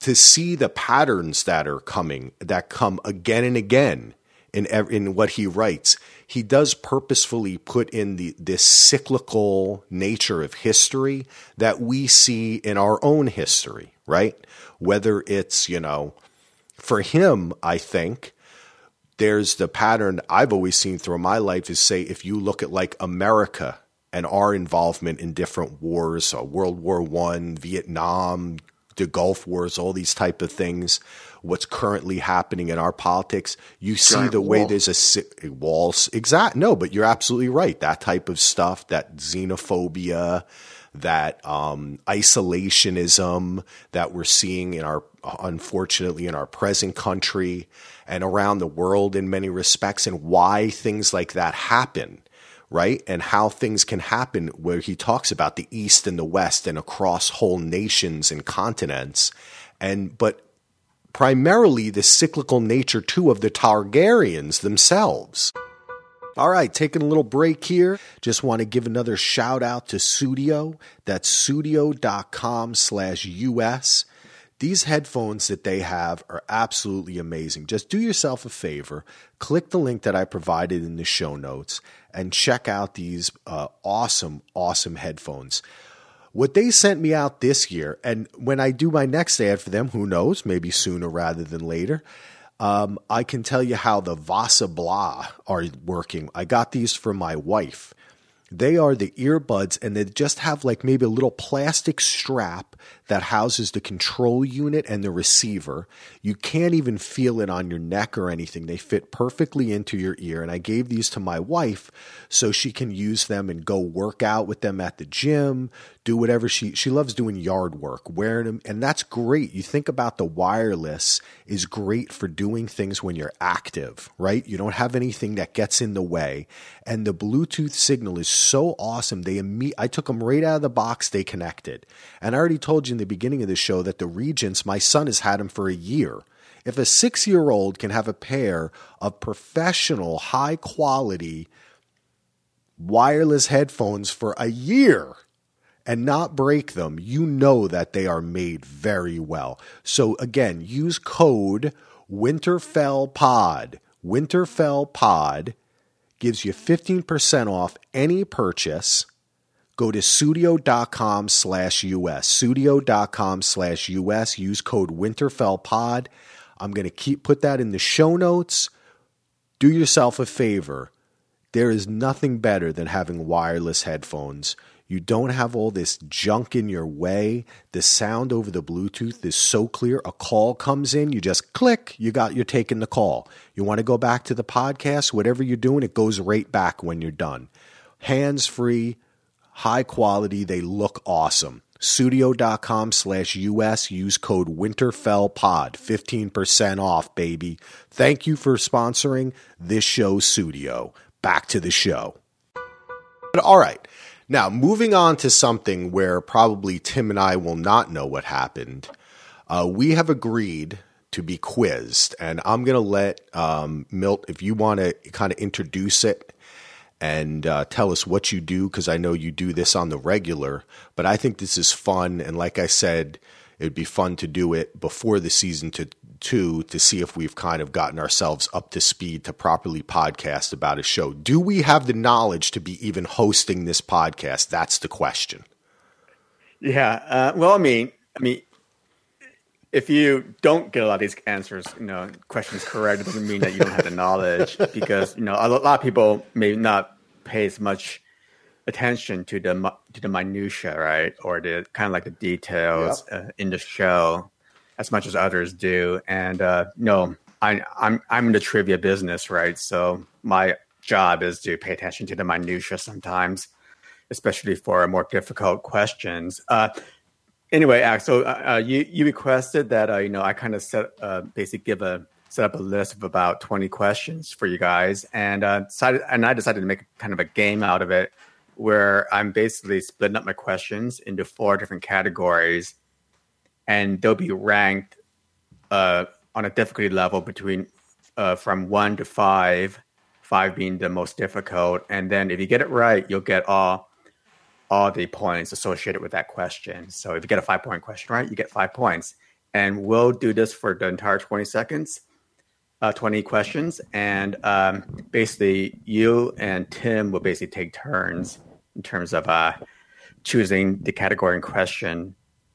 To see the patterns that are coming, that come again and again in in what he writes, he does purposefully put in the this cyclical nature of history that we see in our own history, right? Whether it's you know, for him, I think there's the pattern I've always seen through my life is say if you look at like America and our involvement in different wars, uh, World War One, Vietnam, the Gulf Wars, all these type of things, what's currently happening in our politics, you see Giant the way there's a si- walls. Exact. No, but you're absolutely right. That type of stuff, that xenophobia, that um, isolationism that we're seeing in our, unfortunately, in our present country and around the world in many respects, and why things like that happen, right? And how things can happen, where he talks about the East and the West and across whole nations and continents. And, but primarily the cyclical nature too of the Targaryens themselves. All right, taking a little break here. Just want to give another shout out to Sudio. That's sudio.com slash US. These headphones that they have are absolutely amazing. Just do yourself a favor, click the link that I provided in the show notes, and check out these uh, awesome, awesome headphones. What they sent me out this year, and when I do my next ad for them, who knows, maybe sooner rather than later, um, I can tell you how the Vasa Blå are working. I got these for my wife. They are the earbuds, and they just have like maybe a little plastic strap that houses the control unit and the receiver. You can't even feel it on your neck or anything. They fit perfectly into your ear. And I gave these to my wife so she can use them and go work out with them at the gym, do whatever she she loves doing yard work, wearing them, and that's great. You think about the wireless is great for doing things when you're active, right? You don't have anything that gets in the way, and the Bluetooth signal is so awesome. They imme- I took them right out of the box. They connected, and I already told you in the beginning of the show that the Regents, my son has had them for a year. If a six year old can have a pair of professional, high quality wireless headphones for a year and not break them, you know that they are made very well. So again, use code WinterfellPod. WinterfellPod gives you 15% off any purchase. Go to sudio.com slash US. Sudio.com slash US. Use code WinterfellPod. I'm going to keep put that in the show notes. Do yourself a favor. There is nothing better than having wireless headphones. You don't have all this junk in your way. The sound over the Bluetooth is so clear. A call comes in, you just click, you got you're taking the call. You want to go back to the podcast, whatever you're doing, it goes right back when you're done. Hands free, high quality, they look awesome. Sudio.com slash US. Use code WinterfellPod. 15% off, baby. Thank you for sponsoring this show, Sudio. Back to the show. But all right. Now, moving on to something where probably Tim and I will not know what happened. Uh, we have agreed to be quizzed, and I'm going to let um, Milt, if you want to kind of introduce it and uh, tell us what you do, because I know you do this on the regular, but I think this is fun. And like I said, it'd be fun to do it before the season to two to see if we've kind of gotten ourselves up to speed to properly podcast about a show. Do we have the knowledge to be even hosting this podcast? That's the question. Yeah. Uh, well, I mean, I mean, if you don't get a lot of these answers, you know, questions correct, it doesn't mean that you don't have the knowledge because you know a lot of people may not pay as much attention to the to the minutia, right, or the kind of like the details yep. uh, in the show as much as others do. And uh, no, I, I'm I'm in the trivia business, right? So my job is to pay attention to the minutia sometimes, especially for more difficult questions. Uh, anyway, so uh, uh, you you requested that uh, you know I kind of set uh, basically give a set up a list of about twenty questions for you guys, and uh, decided and I decided to make kind of a game out of it, where I'm basically splitting up my questions into four different categories and they'll be ranked uh, on a difficulty level between uh, from one to five, five being the most difficult. And then if you get it right, you'll get all all the points associated with that question. So if you get a five point question right, you get five points. And we'll do this for the entire 20 seconds, uh, 20 questions. And um, basically, you and Tim will basically take turns in terms of uh, choosing the category and question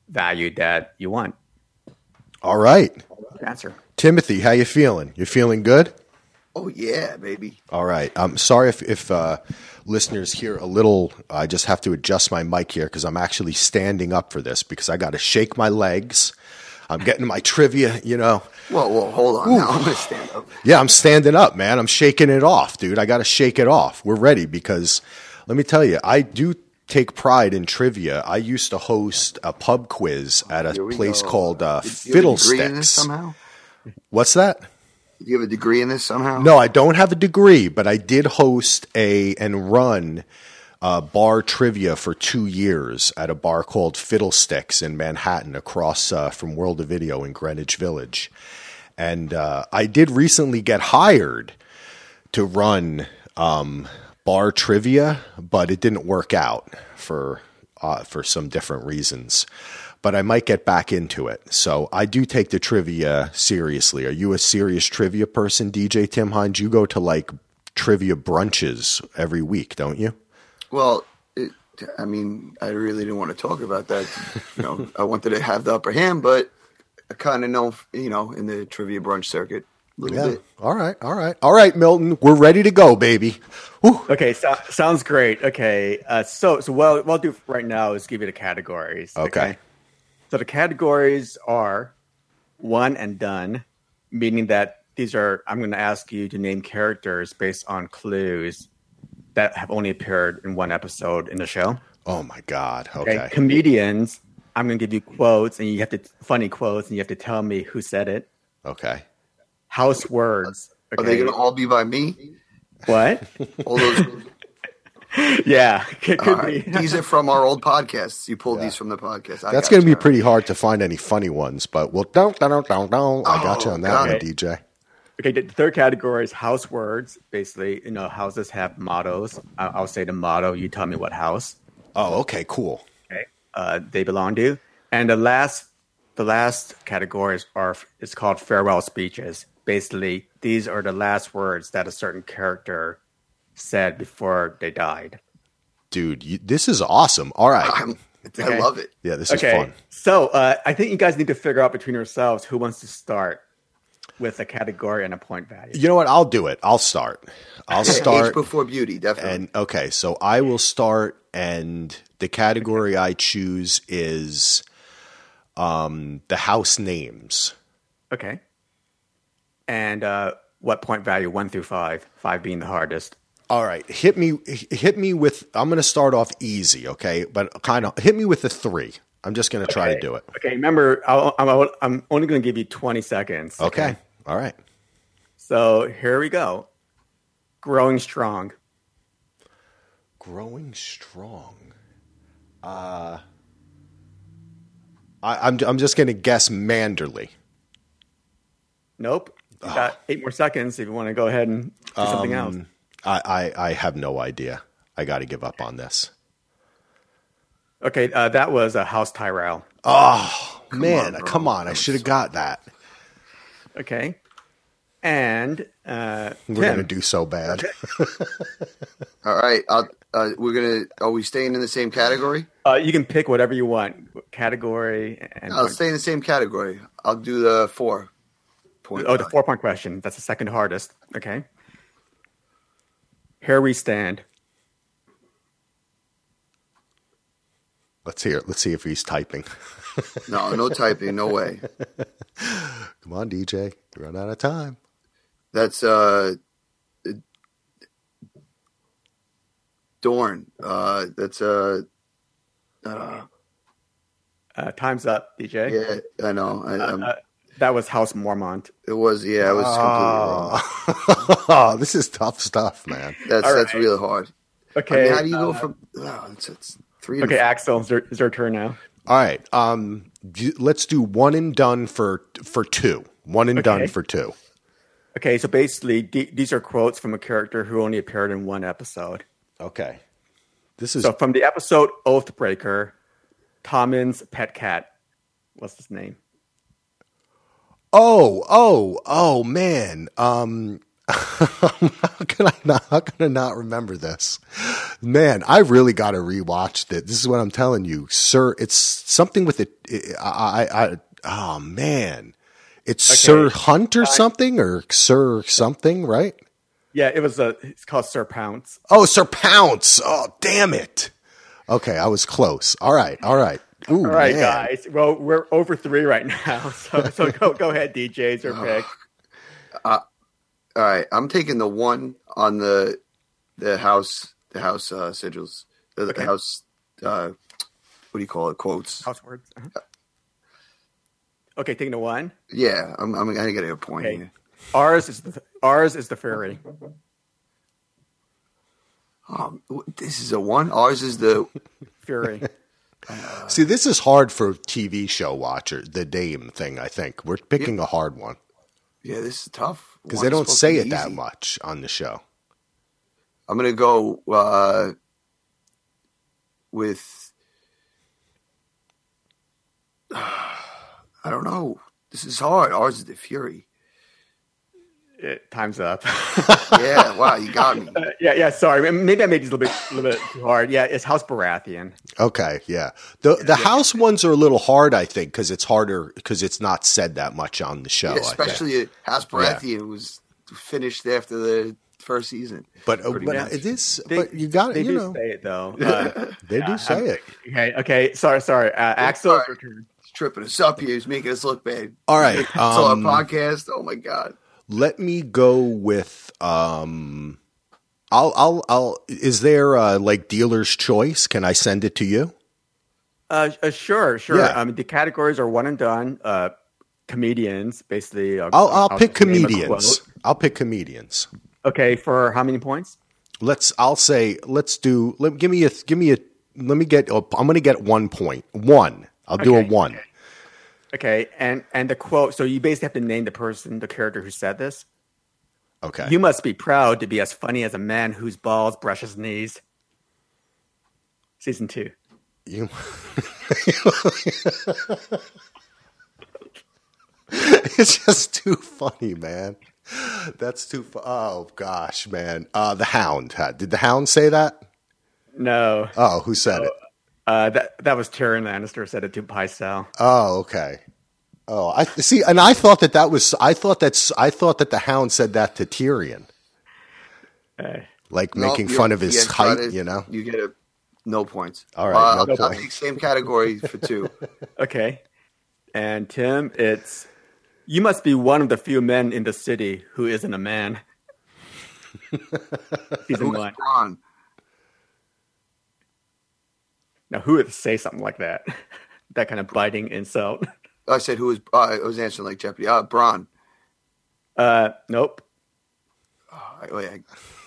value that you want. All right. Answer. Timothy, how you feeling? You feeling good? Oh yeah, baby. All right. I'm sorry if if uh, listeners hear a little. I just have to adjust my mic here because I'm actually standing up for this because I got to shake my legs. I'm getting my trivia, you know. Whoa, whoa, hold on. Now I'm gonna stand up. Yeah, I'm standing up, man. I'm shaking it off, dude. I got to shake it off. We're ready because let me tell you, I do take pride in trivia. I used to host a pub quiz at a place go. called uh, Fiddlesticks. somehow? What's that? Do you have a degree in this somehow? No, I don't have a degree, but I did host a and run uh, bar trivia for two years at a bar called Fiddlesticks in Manhattan, across uh, from World of Video in Greenwich Village. And uh, I did recently get hired to run um, bar trivia, but it didn't work out for uh, for some different reasons. But I might get back into it. So I do take the trivia seriously. Are you a serious trivia person, DJ Tim Hines? You go to like trivia brunches every week, don't you? Well, it, I mean, I really didn't want to talk about that. You know, I wanted to have the upper hand, but I kind of know, you know, in the trivia brunch circuit, yeah. Bit. All right. All right. All right, Milton. We're ready to go, baby. Whew. Okay. So, sounds great. Okay. Uh, so, so what, what I'll do right now is give you the categories. Okay. okay. So the categories are one and done, meaning that these are, I'm going to ask you to name characters based on clues that have only appeared in one episode in the show. Oh my God. Okay. okay. Comedians, I'm going to give you quotes and you have to, funny quotes, and you have to tell me who said it. Okay house words. Okay. Are they going to all be by me? What? all those. yeah, could, could right. These are from our old podcasts. You pulled yeah. these from the podcast. I That's going to be pretty hard to find any funny ones, but we'll don't don't don't don't. I got you on that one, DJ. Okay, the third category is house words. Basically, you know, houses have mottos. I'll say the motto. You tell me what house. Oh, okay, cool. Okay. uh, they belong to. And the last, the last categories are is called farewell speeches. Basically, these are the last words that a certain character said before they died. Dude, you, this is awesome. All right. I'm, I Okay. love it. Yeah, this is fun. so uh, I think you guys need to figure out between yourselves who wants to start with a category and a point value. You know what? I'll do it. I'll start. I'll Age start. before beauty, definitely. And okay, so I will start, and the category I choose is um, the house names. Okay. And uh, what point value? One through five. Five being the hardest. All right, hit me. Hit me with. I'm going to start off easy, okay? But kind of hit me with a three. I'm just going to try to do it. Okay. Remember, I'm, I'm only going to give you 20 seconds. Okay. All right. So here we go. Growing strong. Growing strong. Uh, I, I'm. I'm just going to guess Manderley. Nope. You got eight more seconds if you want to go ahead and do something else. I, I. I have no idea. I got to give up on this. Okay. Uh, that was a House Tyrell. Oh man, on, come on! I should have got that. Okay. And uh, We're Tim. gonna do so bad. All right, I'll, uh, we're gonna. Are we staying in the same category? Uh, you can pick whatever you want, category and. I'll point- stay in the same category. I'll do the four. Point oh, the four point question. That's the second hardest. Okay. Here we stand. Let's hear. it. Let's see if he's typing. No, no typing. No way. Come on, DJ. You run out of time. That's uh, Dorne. Uh, that's uh, uh, Uh, time's up, DJ. yeah. I know. I, um, Uh, that was House Mormont. it was. Yeah, it was completely wrong. Oh, this is tough stuff, man. That's all that's right. really hard. I Okay. mean, how do you go uh, from? Oh, it's, it's three. Okay, four. Axel, is your, it's your turn now. All right. Um, do- let's do one and done for for two. One and done for two. Okay, so basically, d- these are quotes from a character who only appeared in one episode. Okay. This is So from the episode Oathbreaker, Tommen's pet cat. What's his name? Oh oh oh man. Um, how can I not? How can I not remember this? Man, I really got to rewatch this. This is what I'm telling you, sir. It's something with it. I, I, I oh man, it's Sir Hunt or something or Sir something, right? Yeah, it was a. It's called Sir Pounce. Oh, Sir Pounce. Oh, damn it. Okay, I was close. All right, all right. Ooh, All right, man. guys. Well, we're over three right now. So, so go go ahead, DJs or pick. All right, I'm taking the one on the the house the house uh, sigils the, the house uh, what do you call it quotes. House words. Uh-huh. Okay, taking the one. Yeah, I'm I'm gonna get a point Okay. here. Ours is the ours is the fairy. Um, this is a one. Ours is the Fury. See, this is hard for TV show watcher, the Dame thing, I think. We're picking a hard one yeah. This is tough because they don't say it be that much on the show. I'm gonna go uh, with. I don't know. This is hard. Ours is the Fury. It- time's up. Yeah. wow, you got me. Uh, yeah, yeah. Sorry, maybe I made these a little bit, a little bit too hard. Yeah, it's House Baratheon. Okay, yeah. The the house ones are a little hard, I think, because it's harder because it's not said that much on the show. I think. Especially House Baratheon was finished after the first season. but uh, but much. it is. They- but you got They you do know say it though. Uh, they do say it. okay, okay. Sorry, sorry. Uh, Axel, Sorry. He's tripping us up here. He's making us look bad. All right, It's on um, a podcast. Oh my god. Let me go with um. I'll I'll I'll. Is there uh, like dealer's choice? Can I send it to you? Uh, uh, sure, sure. Yeah. I mean, the categories are one and done. Uh, comedians, basically. Uh, I'll I'll pick just name comedians. I'll pick comedians. Okay, for how many points? Let's. I'll say. Let's do. Let give me a. Give me a. Let me get. oh, I'm going to get one point. One. I'll do a Okay, one. Okay, and and the quote. So you basically have to name the person, the character who said this. Okay. You must be proud to be as funny as a man whose balls brush his knees. Season two. You. it's just too funny, man. That's too. Fu- oh gosh, man. Uh, the Hound. Did the Hound say that? No, Oh, who said it? Uh, that that was Tyrion Lannister said it to Pycelle. Oh, okay. Oh, I see. And I thought that that was. I thought that's. I thought that the Hound said that to Tyrion, Uh, like No, making fun of his yeah, height. try You know. You get a no points. All right, Uh, no I'll points. same category for two. okay, and Tim, it's you must be one of the few men in the city who isn't a man. Season Who's one. Bronn? Now, who would say something like that? that kind of biting insult. I said who was. Uh, I was answering like Jeopardy. Uh, Bronn. Uh, nope. Oh, wait, wait, I-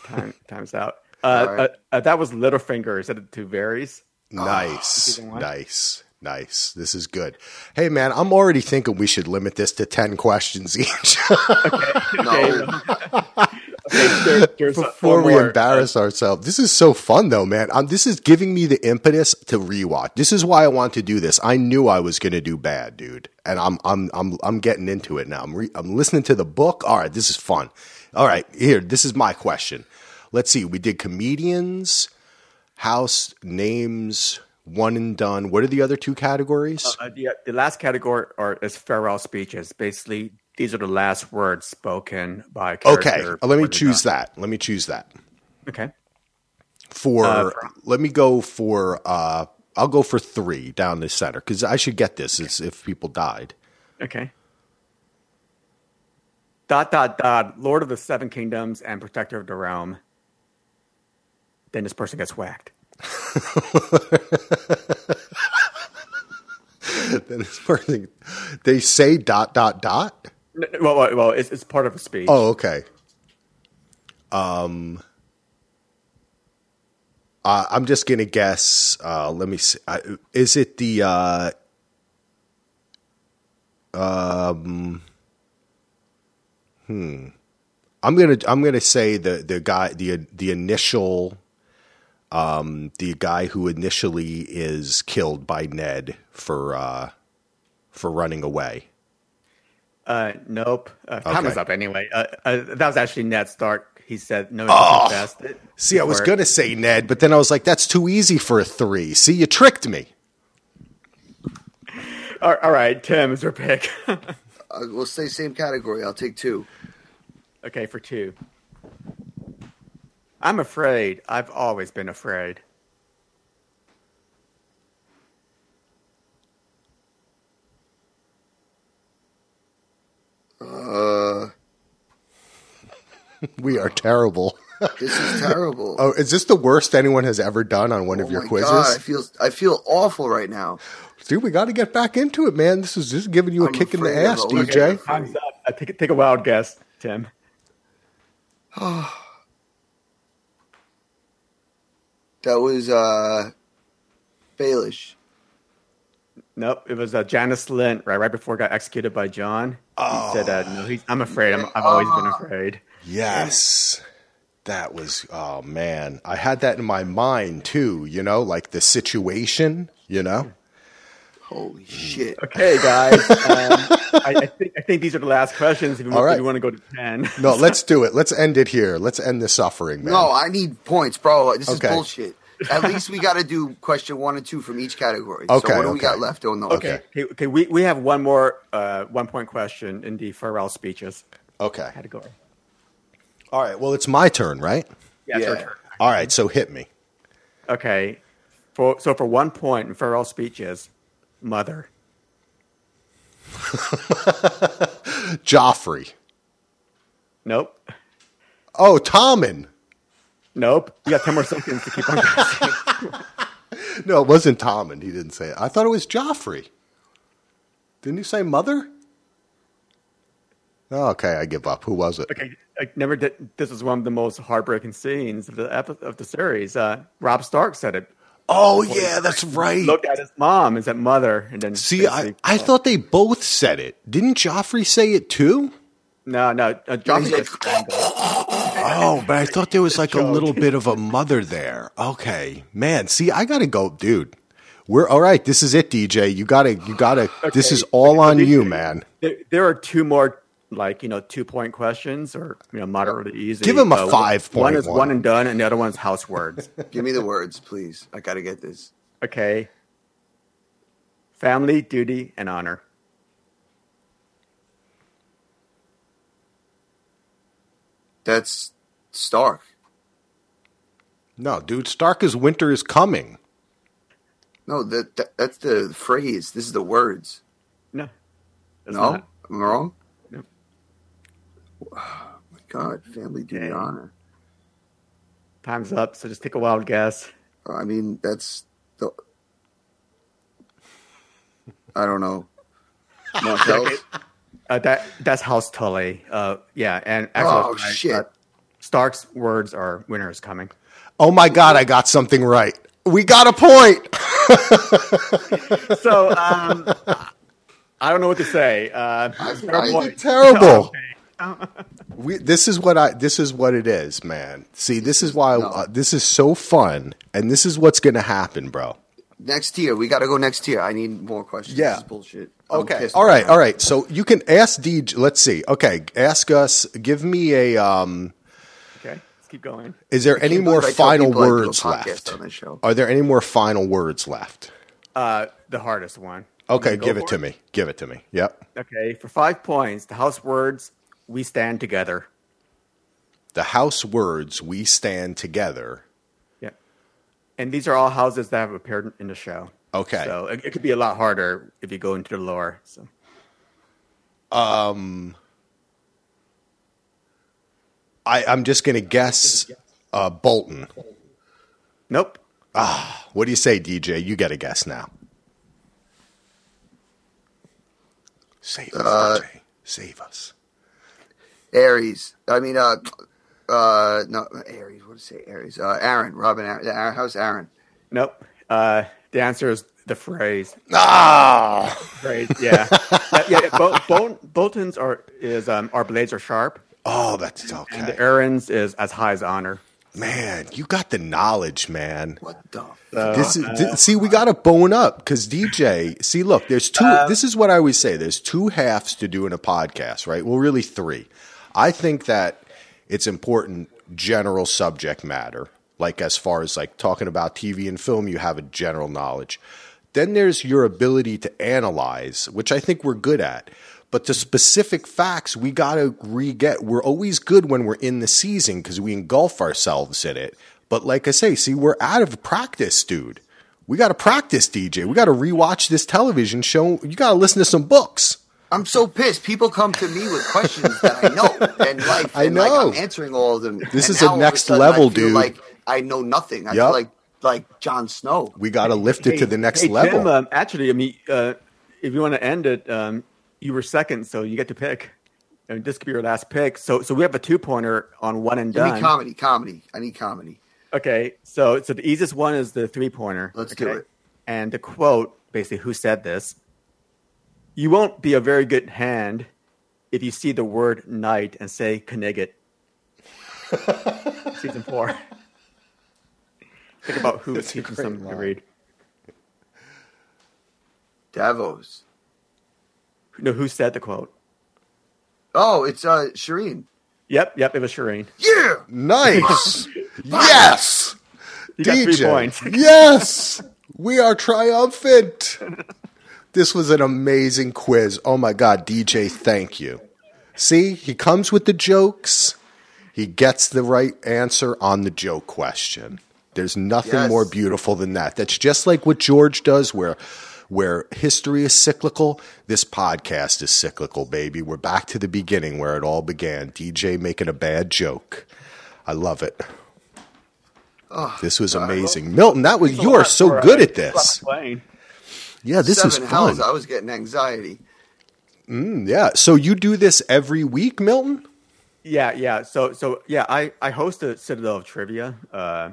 Time, time's out. Uh, right. uh, uh, that was Littlefinger. Is it to Varys? Nice, Season one? nice, nice. This is good. Hey, man, I'm already thinking we should limit this to ten questions each no. Okay, there- there's before we more. embarrass ourselves. This is so fun, though, man. Um, this is giving me the impetus to rewatch. This is why I want to do this. I knew I was going to do bad, dude, and I'm I'm I'm I'm getting into it now. I'm re- I'm listening to the book. All right, this is fun. All right, here. This is my question. Let's see. We did comedians, house names, one and done. What are the other two categories? Uh, the, the last category are, is farewell speeches. Basically, these are the last words spoken by okay, uh, let me choose that. Let me choose that. Okay. for, Uh, for- let me go for uh I'll go for 3 down the center cuz I should get this as if people died. Okay. Dot dot dot. Lord of the Seven Kingdoms and Protector of the Realm. Then this person gets whacked. then this person they say dot dot dot. Well, well, well it's, it's part of a speech. Oh, okay. Um uh, I'm just to guess uh let me see. Is it the uh um hmm I'm to I'm to say the the guy the the initial um the guy who initially is killed by Ned for uh for running away. Uh, nope. Uh, time Okay. is up anyway. Uh, uh, that was actually Ned Stark. He said no. Oh. See, I was going to say Ned, but then I was like that's too easy for a 3. See, you tricked me. All, all right, Tim is your pick. Uh, we'll say same category. I'll take two. okay, for two. I'm afraid. I've always been afraid. Uh, We are terrible. this is terrible. Oh, is this the worst anyone has ever done on one of Oh your my quizzes? God, I feel I feel awful right now. Dude, we got to get back into it, man. This is just giving you a I'm kick in the ass, DJ. afraid. Time's up. Uh, take take a wild guess, Tim. That was uh, Baelish. Nope, it was uh, Janos Slynt right right before he got executed by Jon. Oh. He said, uh, "No, he's, I'm afraid. I'm, I've always been afraid." Yes. That was, oh man. I had that in my mind too, you know, like the situation, you know? Holy shit! Okay, guys. Um, I, I think I think these are the last questions. If you, All want, right. if you want to go to ten, No, let's do it. Let's end it here. Let's end the suffering, man. No, I need points, bro. This Okay. is bullshit. At least we got to do question one and two from each category. Okay, So what do we got left on those? okay, okay, okay. We we have one more uh, one point question in the farewell speeches Okay. category. All right. Well, it's my turn, right? Yeah, it's your Yeah. turn. All right. So hit me. Okay. For so for one point in farewell speeches, mother. Joffrey. Nope. Oh, Tommen. Nope. You got ten more seconds to keep on guessing. No, it wasn't Tommen. He didn't say it. I thought it was Joffrey. Didn't you say mother? Oh, okay, I give up. Who was it? Okay, I never did. This was one of the most heartbreaking scenes of the of the series. Uh, Robb Stark said it. Oh, yeah, that's right. Looked at his mom and said mother, and then See, I, I thought they both said it. Didn't Joffrey say it too? no, no. Uh, Joffrey He's like- gets strangled. Oh, but I thought there was like a little bit of a mother there. Okay, man. See, I gotta go, dude. We're all right. This is it, DJ. You gotta, you gotta. This is all on Okay. you, man. There, there are two more, like you know, two point questions or you know, moderately easy. Give him a Uh, five One point is one. one and done, and the other one's house words. Give me the words, please. I got to get this. Okay. Family, duty, and honor. That's Stark. No, dude. Stark is winter is coming. No, that, that that's the phrase. This is the words. No. No, not. am I wrong? No. Oh my God, family duty Okay. honor. Time's up, so just take a wild guess. I mean, that's the. I don't know. Martell's? Uh, that that's House Tully. Uh, yeah, and actually, Oh, I- shit. uh, Stark's words are "winter is coming." Oh my God, I got something right. We got a point. So um, I don't know what to say. Uh, I- fair point. Terrible. Okay. We, this is what I. This is what it is, man. See, this is why No. uh, this is so fun, and this is what's going to happen, bro. Next tier. We got to go next tier. I need more questions. Yeah. This is bullshit. Okay. All right. now. All right. So you can ask DJ. Let's see. Okay. Ask us. Give me a. Um, Okay, let's keep going. is there any more believe I tell final people I do a words left? on this show. Are there any more final words left? Uh, the hardest one. Okay. You wanna Give it to me. Give it to me. Yep. Okay, for five points, the house words "We stand together." The house words. We stand together. Yeah, and these are all houses that have appeared in the show. Okay. so it, it could be a lot harder if you go into the lore. So I, I'm just going to guess. Uh, Bolton. nope. Ah, What do you say, DJ? You get a guess now. Save us, Uh, DJ. Save us. Aries. I mean, uh, uh, no, Aries. What did I say? Aries. Uh, Arryn. Robin. Arryn. How's. Arryn. Nope. Uh, the answer is the Freys. Ah, Freys. Yeah. yeah. yeah Bol- Bol- Bolton's are is um, our blades are sharp, oh, that's and the okay. Arryn's is as high as honor. Man, you got the knowledge, man. What the? This is thi- see, we got to bone up because DJ. See, look, there's two. Um, this is what I always say. There's two halves to doing a podcast, right? Well, really three. I think that it's important general subject matter, like as far as like talking about TV and film, you have a general knowledge. Then there's your ability to analyze, which I think we're good at. But the specific facts, we got to re get. We're always good when we're in the season because we engulf ourselves in it. But like I say, see, we're out of practice, dude. We got to practice, DJ. We got to rewatch this television show. You got to listen to some books. I'm so pissed. People come to me with questions that I know and like, I and, like, know. I'm answering all of them. This And is a now all of next sudden level, I feel dude. Like I know nothing. I Yup. feel like like Jon Snow. We got to lift it to the next hey, level. Tim, um, actually, I mean, uh, if you want to end it, um, you were second, so you get to pick. I And this could be your last pick. So, so we have a two pointer on one and Give me done. comedy. Comedy. I need comedy. Okay, so so the easiest one is the three pointer. Let's okay? do it. And the quote, basically, who said this? You won't be a very good hand if you see the word knight and say Knigget. Season four. Think about who is That's a teaching great something to read. Davos. No, who said the quote? Oh, it's uh Shireen. Yep, yep, it was Shireen. Yeah. Nice. yes. You got three points. yes. We are triumphant. This was an amazing quiz. Oh my God, DJ, thank you. See, he comes with the jokes. He gets the right answer on the joke question. There's nothing Yes. more beautiful than that. That's just like what George does, where where history is cyclical. This podcast is cyclical, baby. We're back to the beginning where it all began. DJ making a bad joke. I love it. this was amazing, Milton. That was you are so good at this. Yeah, this Seven is fun. hells. I was getting anxiety. Yeah. So you do this every week, Milton? Yeah, yeah. So, so yeah, I I host a Citadel of Trivia uh,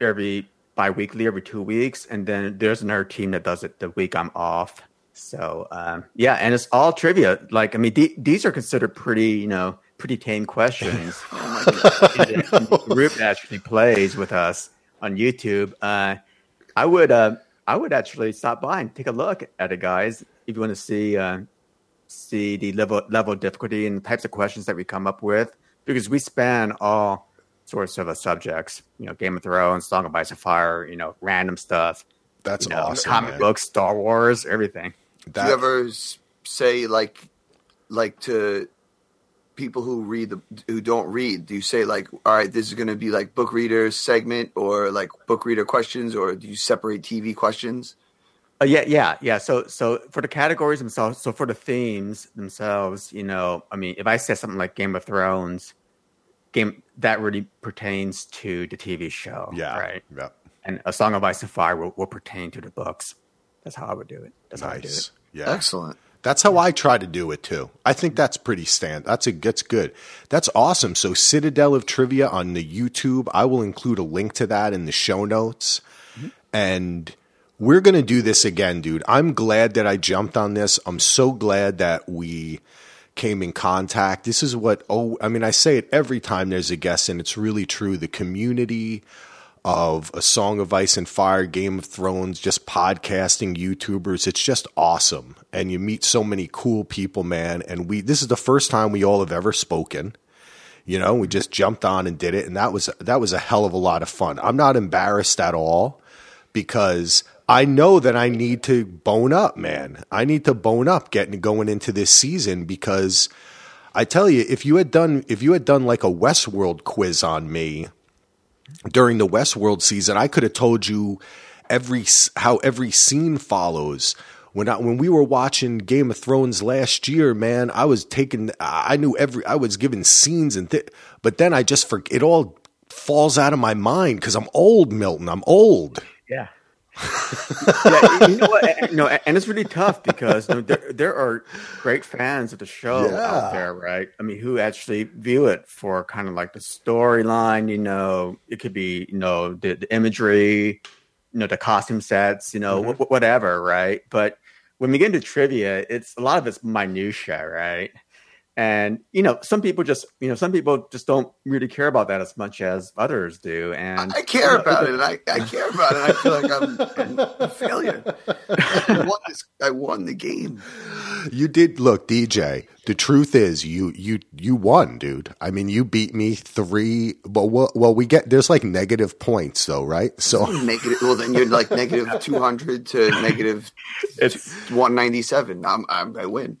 every bi-weekly, every two weeks, and then there's another team that does it the week I'm off. So um, yeah, and it's all trivia. Like I mean, the- these are considered pretty, you know, pretty tame questions. in the, in the group that actually plays with us on YouTube. Uh, I would uh, I would actually stop by and take a look at it, guys. If you want to see uh, see the level level of difficulty and the types of questions that we come up with, because we span all sorts of uh, subjects. You know, Game of Thrones, Song of Ice and Fire. You know, random stuff. That's you know, awesome. Comic man. books, Star Wars, everything. That- Do you ever say like, like to people who read the who don't read? Do you say like, all right, this is going to be like book reader segment or like book reader questions, or do you separate TV questions? Uh, yeah, yeah, yeah. So, so for the categories themselves, so for the themes themselves, you know, I mean, if I said something like Game of Thrones, game that really pertains to the TV show, yeah. right? Yeah. And A Song of Ice and Fire will, will pertain to the books. That's how I would do it. That's how I do Nice. it. Yeah. Excellent. That's how I try to do it too. I think that's pretty stand. That's a that's good. That's awesome. So Citadel of Trivia on the YouTube. I will include a link to that in the show notes. Mm-hmm. And we're gonna do this again, dude. I'm glad that I jumped on this. I'm so glad that we came in contact. This is what oh I mean I say it every time there's a guest and it's really true. The community of A Song of Ice and Fire, Game of Thrones, just podcasting, YouTubers. It's just awesome. And you meet so many cool people, man. And we this is the first time we all have ever spoken. You know, we just jumped on and did it, and that was that was a hell of a lot of fun. I'm not embarrassed at all because I know that I need to bone up, man. I need to bone up getting going into this season because I tell you, if you had done if you had done like a Westworld quiz on me during the Westworld season, I could have told you every how every scene follows. When I, when we were watching Game of Thrones last year, man, I was taking I knew every I was given scenes and th- but then I just for it all falls out of my mind because I'm old, Milton. I'm old. Yeah. Yeah, you know what? And, and it's really tough because you know, there there are great fans of the show Yeah. out there, right? I mean, who actually view it for kind of like the storyline. You know, it could be you know the, the imagery, you know, the costume sets, you know, mm-hmm. wh- whatever, right? But when we get into trivia, it's a lot of it's minutia, right? And you know, some people just you know, some people just don't really care about that as much as others do. And I care about it, and I, I care about it. I feel like I'm a failure. I won, this, I won the game. You did look, DJ. The truth is, you you you won, dude. I mean, you beat me three. But well, well, we get there's like negative points though, right? So Negative. Well, then you're like negative two hundred to negative it's one ninety seven. I'm, I'm I win.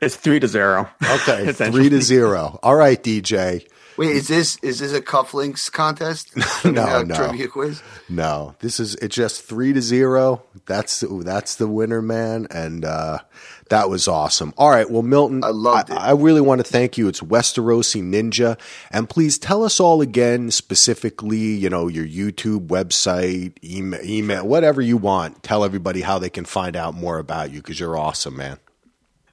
It's three to zero. okay, Essentially. three to zero. All right, DJ. Wait, is this is this a cufflinks contest? No, Uh, no. Trivia quiz. No, this is it's just three to zero. That's that's the winner, man, and uh, that was awesome. All right, well, Milton, I loved I, it. I really want to thank you. It's Westerosi Ninja, and please tell us all again, specifically, you know, your YouTube website, email, email, whatever you want. Tell everybody how they can find out more about you because you're awesome, man.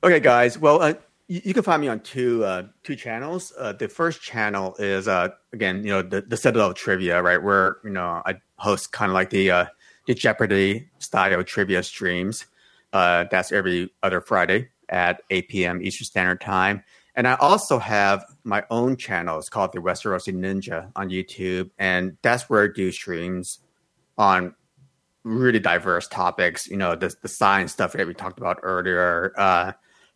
Okay, guys. Well, uh, you, you can find me on two uh, two channels. Uh, the first channel is uh, again, you know, the, the Citadel Trivia, right? Where you know I host kind of like the uh, the Jeopardy style trivia streams. Uh, that's every other Friday at 8 p.m. Eastern Standard Time. And I also have my own channel. It's called the Westerosi Ninja on YouTube, and that's where I do streams on really diverse topics. You know, the the science stuff that we talked about earlier. Uh,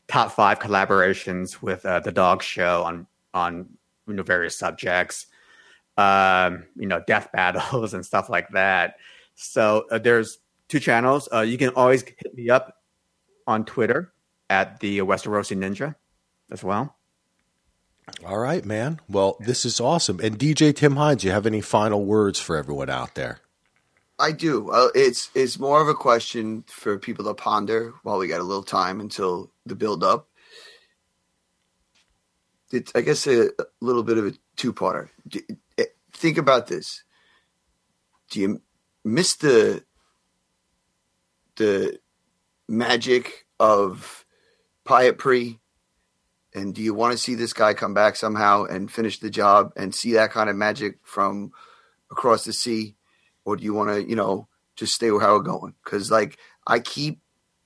top five collaborations with uh, the Dog Show on on you know various subjects. Um, you know, death battles and stuff like that. So uh, there's two channels. Uh, you can always hit me up on Twitter at the Westerosi Ninja as well. All right, man. Well, this is awesome. And DJ Tim Hines, you have any final words for everyone out there? I do. Uh, it's it's more of a question for people to ponder while we got a little time until the build up. It's I guess a, a little bit of a two parter. Think about this. Do you miss the the magic of Pyat Pree? And do you want to see this guy come back somehow and finish the job and see that kind of magic from across the sea? Or do you want to, you know, just stay with how we're going? Because like I keep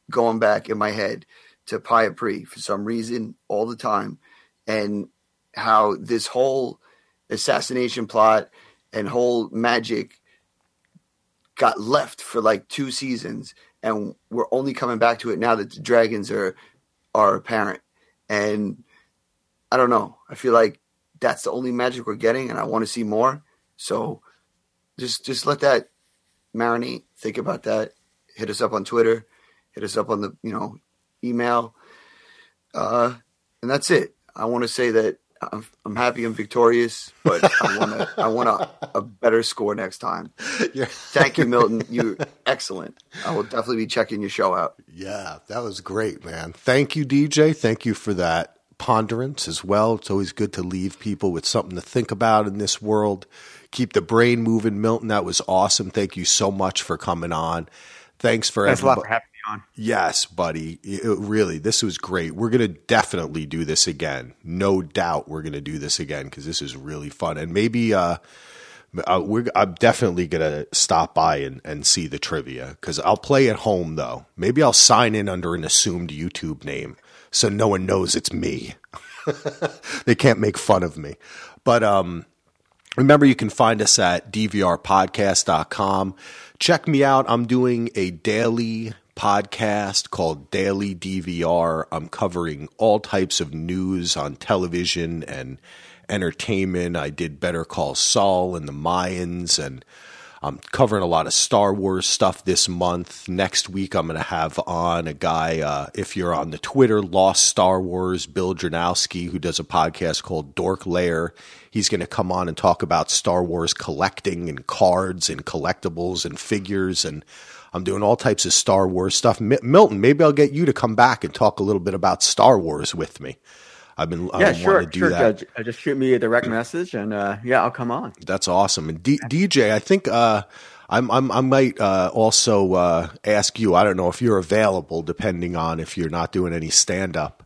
going back in my head to Pyat Pree for some reason all the time, and how this whole assassination plot and whole magic got left for like two seasons, and we're only coming back to it now that the Dragons are are apparent. And I don't know. I feel like that's the only magic we're getting, and I want to see more. So just just let that marinate. Think about that. Hit us up on Twitter. Hit us up on the you know email. Uh, and that's it. I want to say that I'm, I'm happy I'm victorious, but I want to I want a, a better score next time. Yeah. Thank you, Milton. You're excellent. I will definitely be checking your show out. Yeah, that was great, man. Thank you, DJ. Thank you for that ponderance as well. It's always good to leave people with something to think about in this world. Keep the brain moving, Milton. That was awesome. Thank you so much for coming on. Thanks for Thanks a lot for having me on. Yes, buddy. It- really, this was great. We're going to definitely do this again. No doubt we're going to do this again because this is really fun. And maybe uh, uh, we're, I'm definitely going to stop by and, and see the trivia because I'll play at home, though. Maybe I'll sign in under an assumed YouTube name so no one knows it's me. they can't make fun of me. But um, Remember, you can find us at dvrpodcast.com. Check me out. I'm doing a daily podcast called Daily DVR. I'm covering all types of news on television and entertainment. I did Better Call Saul and the Mayans, and I'm covering a lot of Star Wars stuff this month. Next week, I'm going to have on a guy, uh, if you're on the Twitter, Lost Star Wars, Bill Dranowski, who does a podcast called Dork Lair. He's going to come on and talk about Star Wars collecting and cards and collectibles and figures. And I'm doing all types of Star Wars stuff. Mi- Milton, maybe I'll get you to come back and talk a little bit about Star Wars with me. I've been, Yeah, been sure, to do sure, that. Judge. Uh, Just shoot me a direct message, and uh, yeah, I'll come on. That's awesome. And D- DJ, I think uh, I'm, I'm, I might uh, also uh, ask you. I don't know if you're available, depending on if you're not doing any stand up.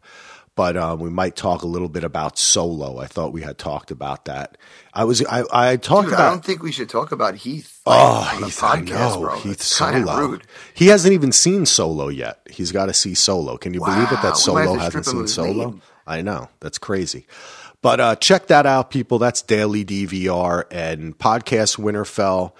But um, we might talk a little bit about solo. I thought we had talked about that. I was I, I talked Dude, I don't think we should talk about Heath like, oh Heath, podcast, bro. Heath It's Solo. rude. He hasn't even seen Solo yet. He's got to see Solo. Can you believe it that we might have Solo hasn't seen Solo? name. I know that's crazy. But uh, check that out, people. That's Daily DVR and Podcast Winterfell.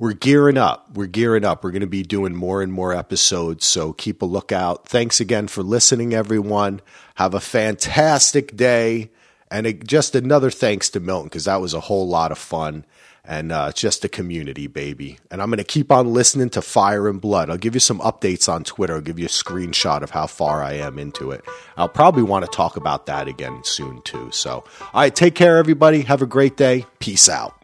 We're gearing up. We're gearing up. We're going to be doing more and more episodes, so keep a lookout. Thanks again for listening, everyone. Have a fantastic day. And just another thanks to Milton because that was a whole lot of fun and uh, it's just a community, baby. And I'm going to keep on listening to Fire and Blood. I'll give you some updates on Twitter. I'll give you a screenshot of how far I am into it. I'll probably want to talk about that again soon, too. So, all right, take care, everybody. Have a great day. Peace out.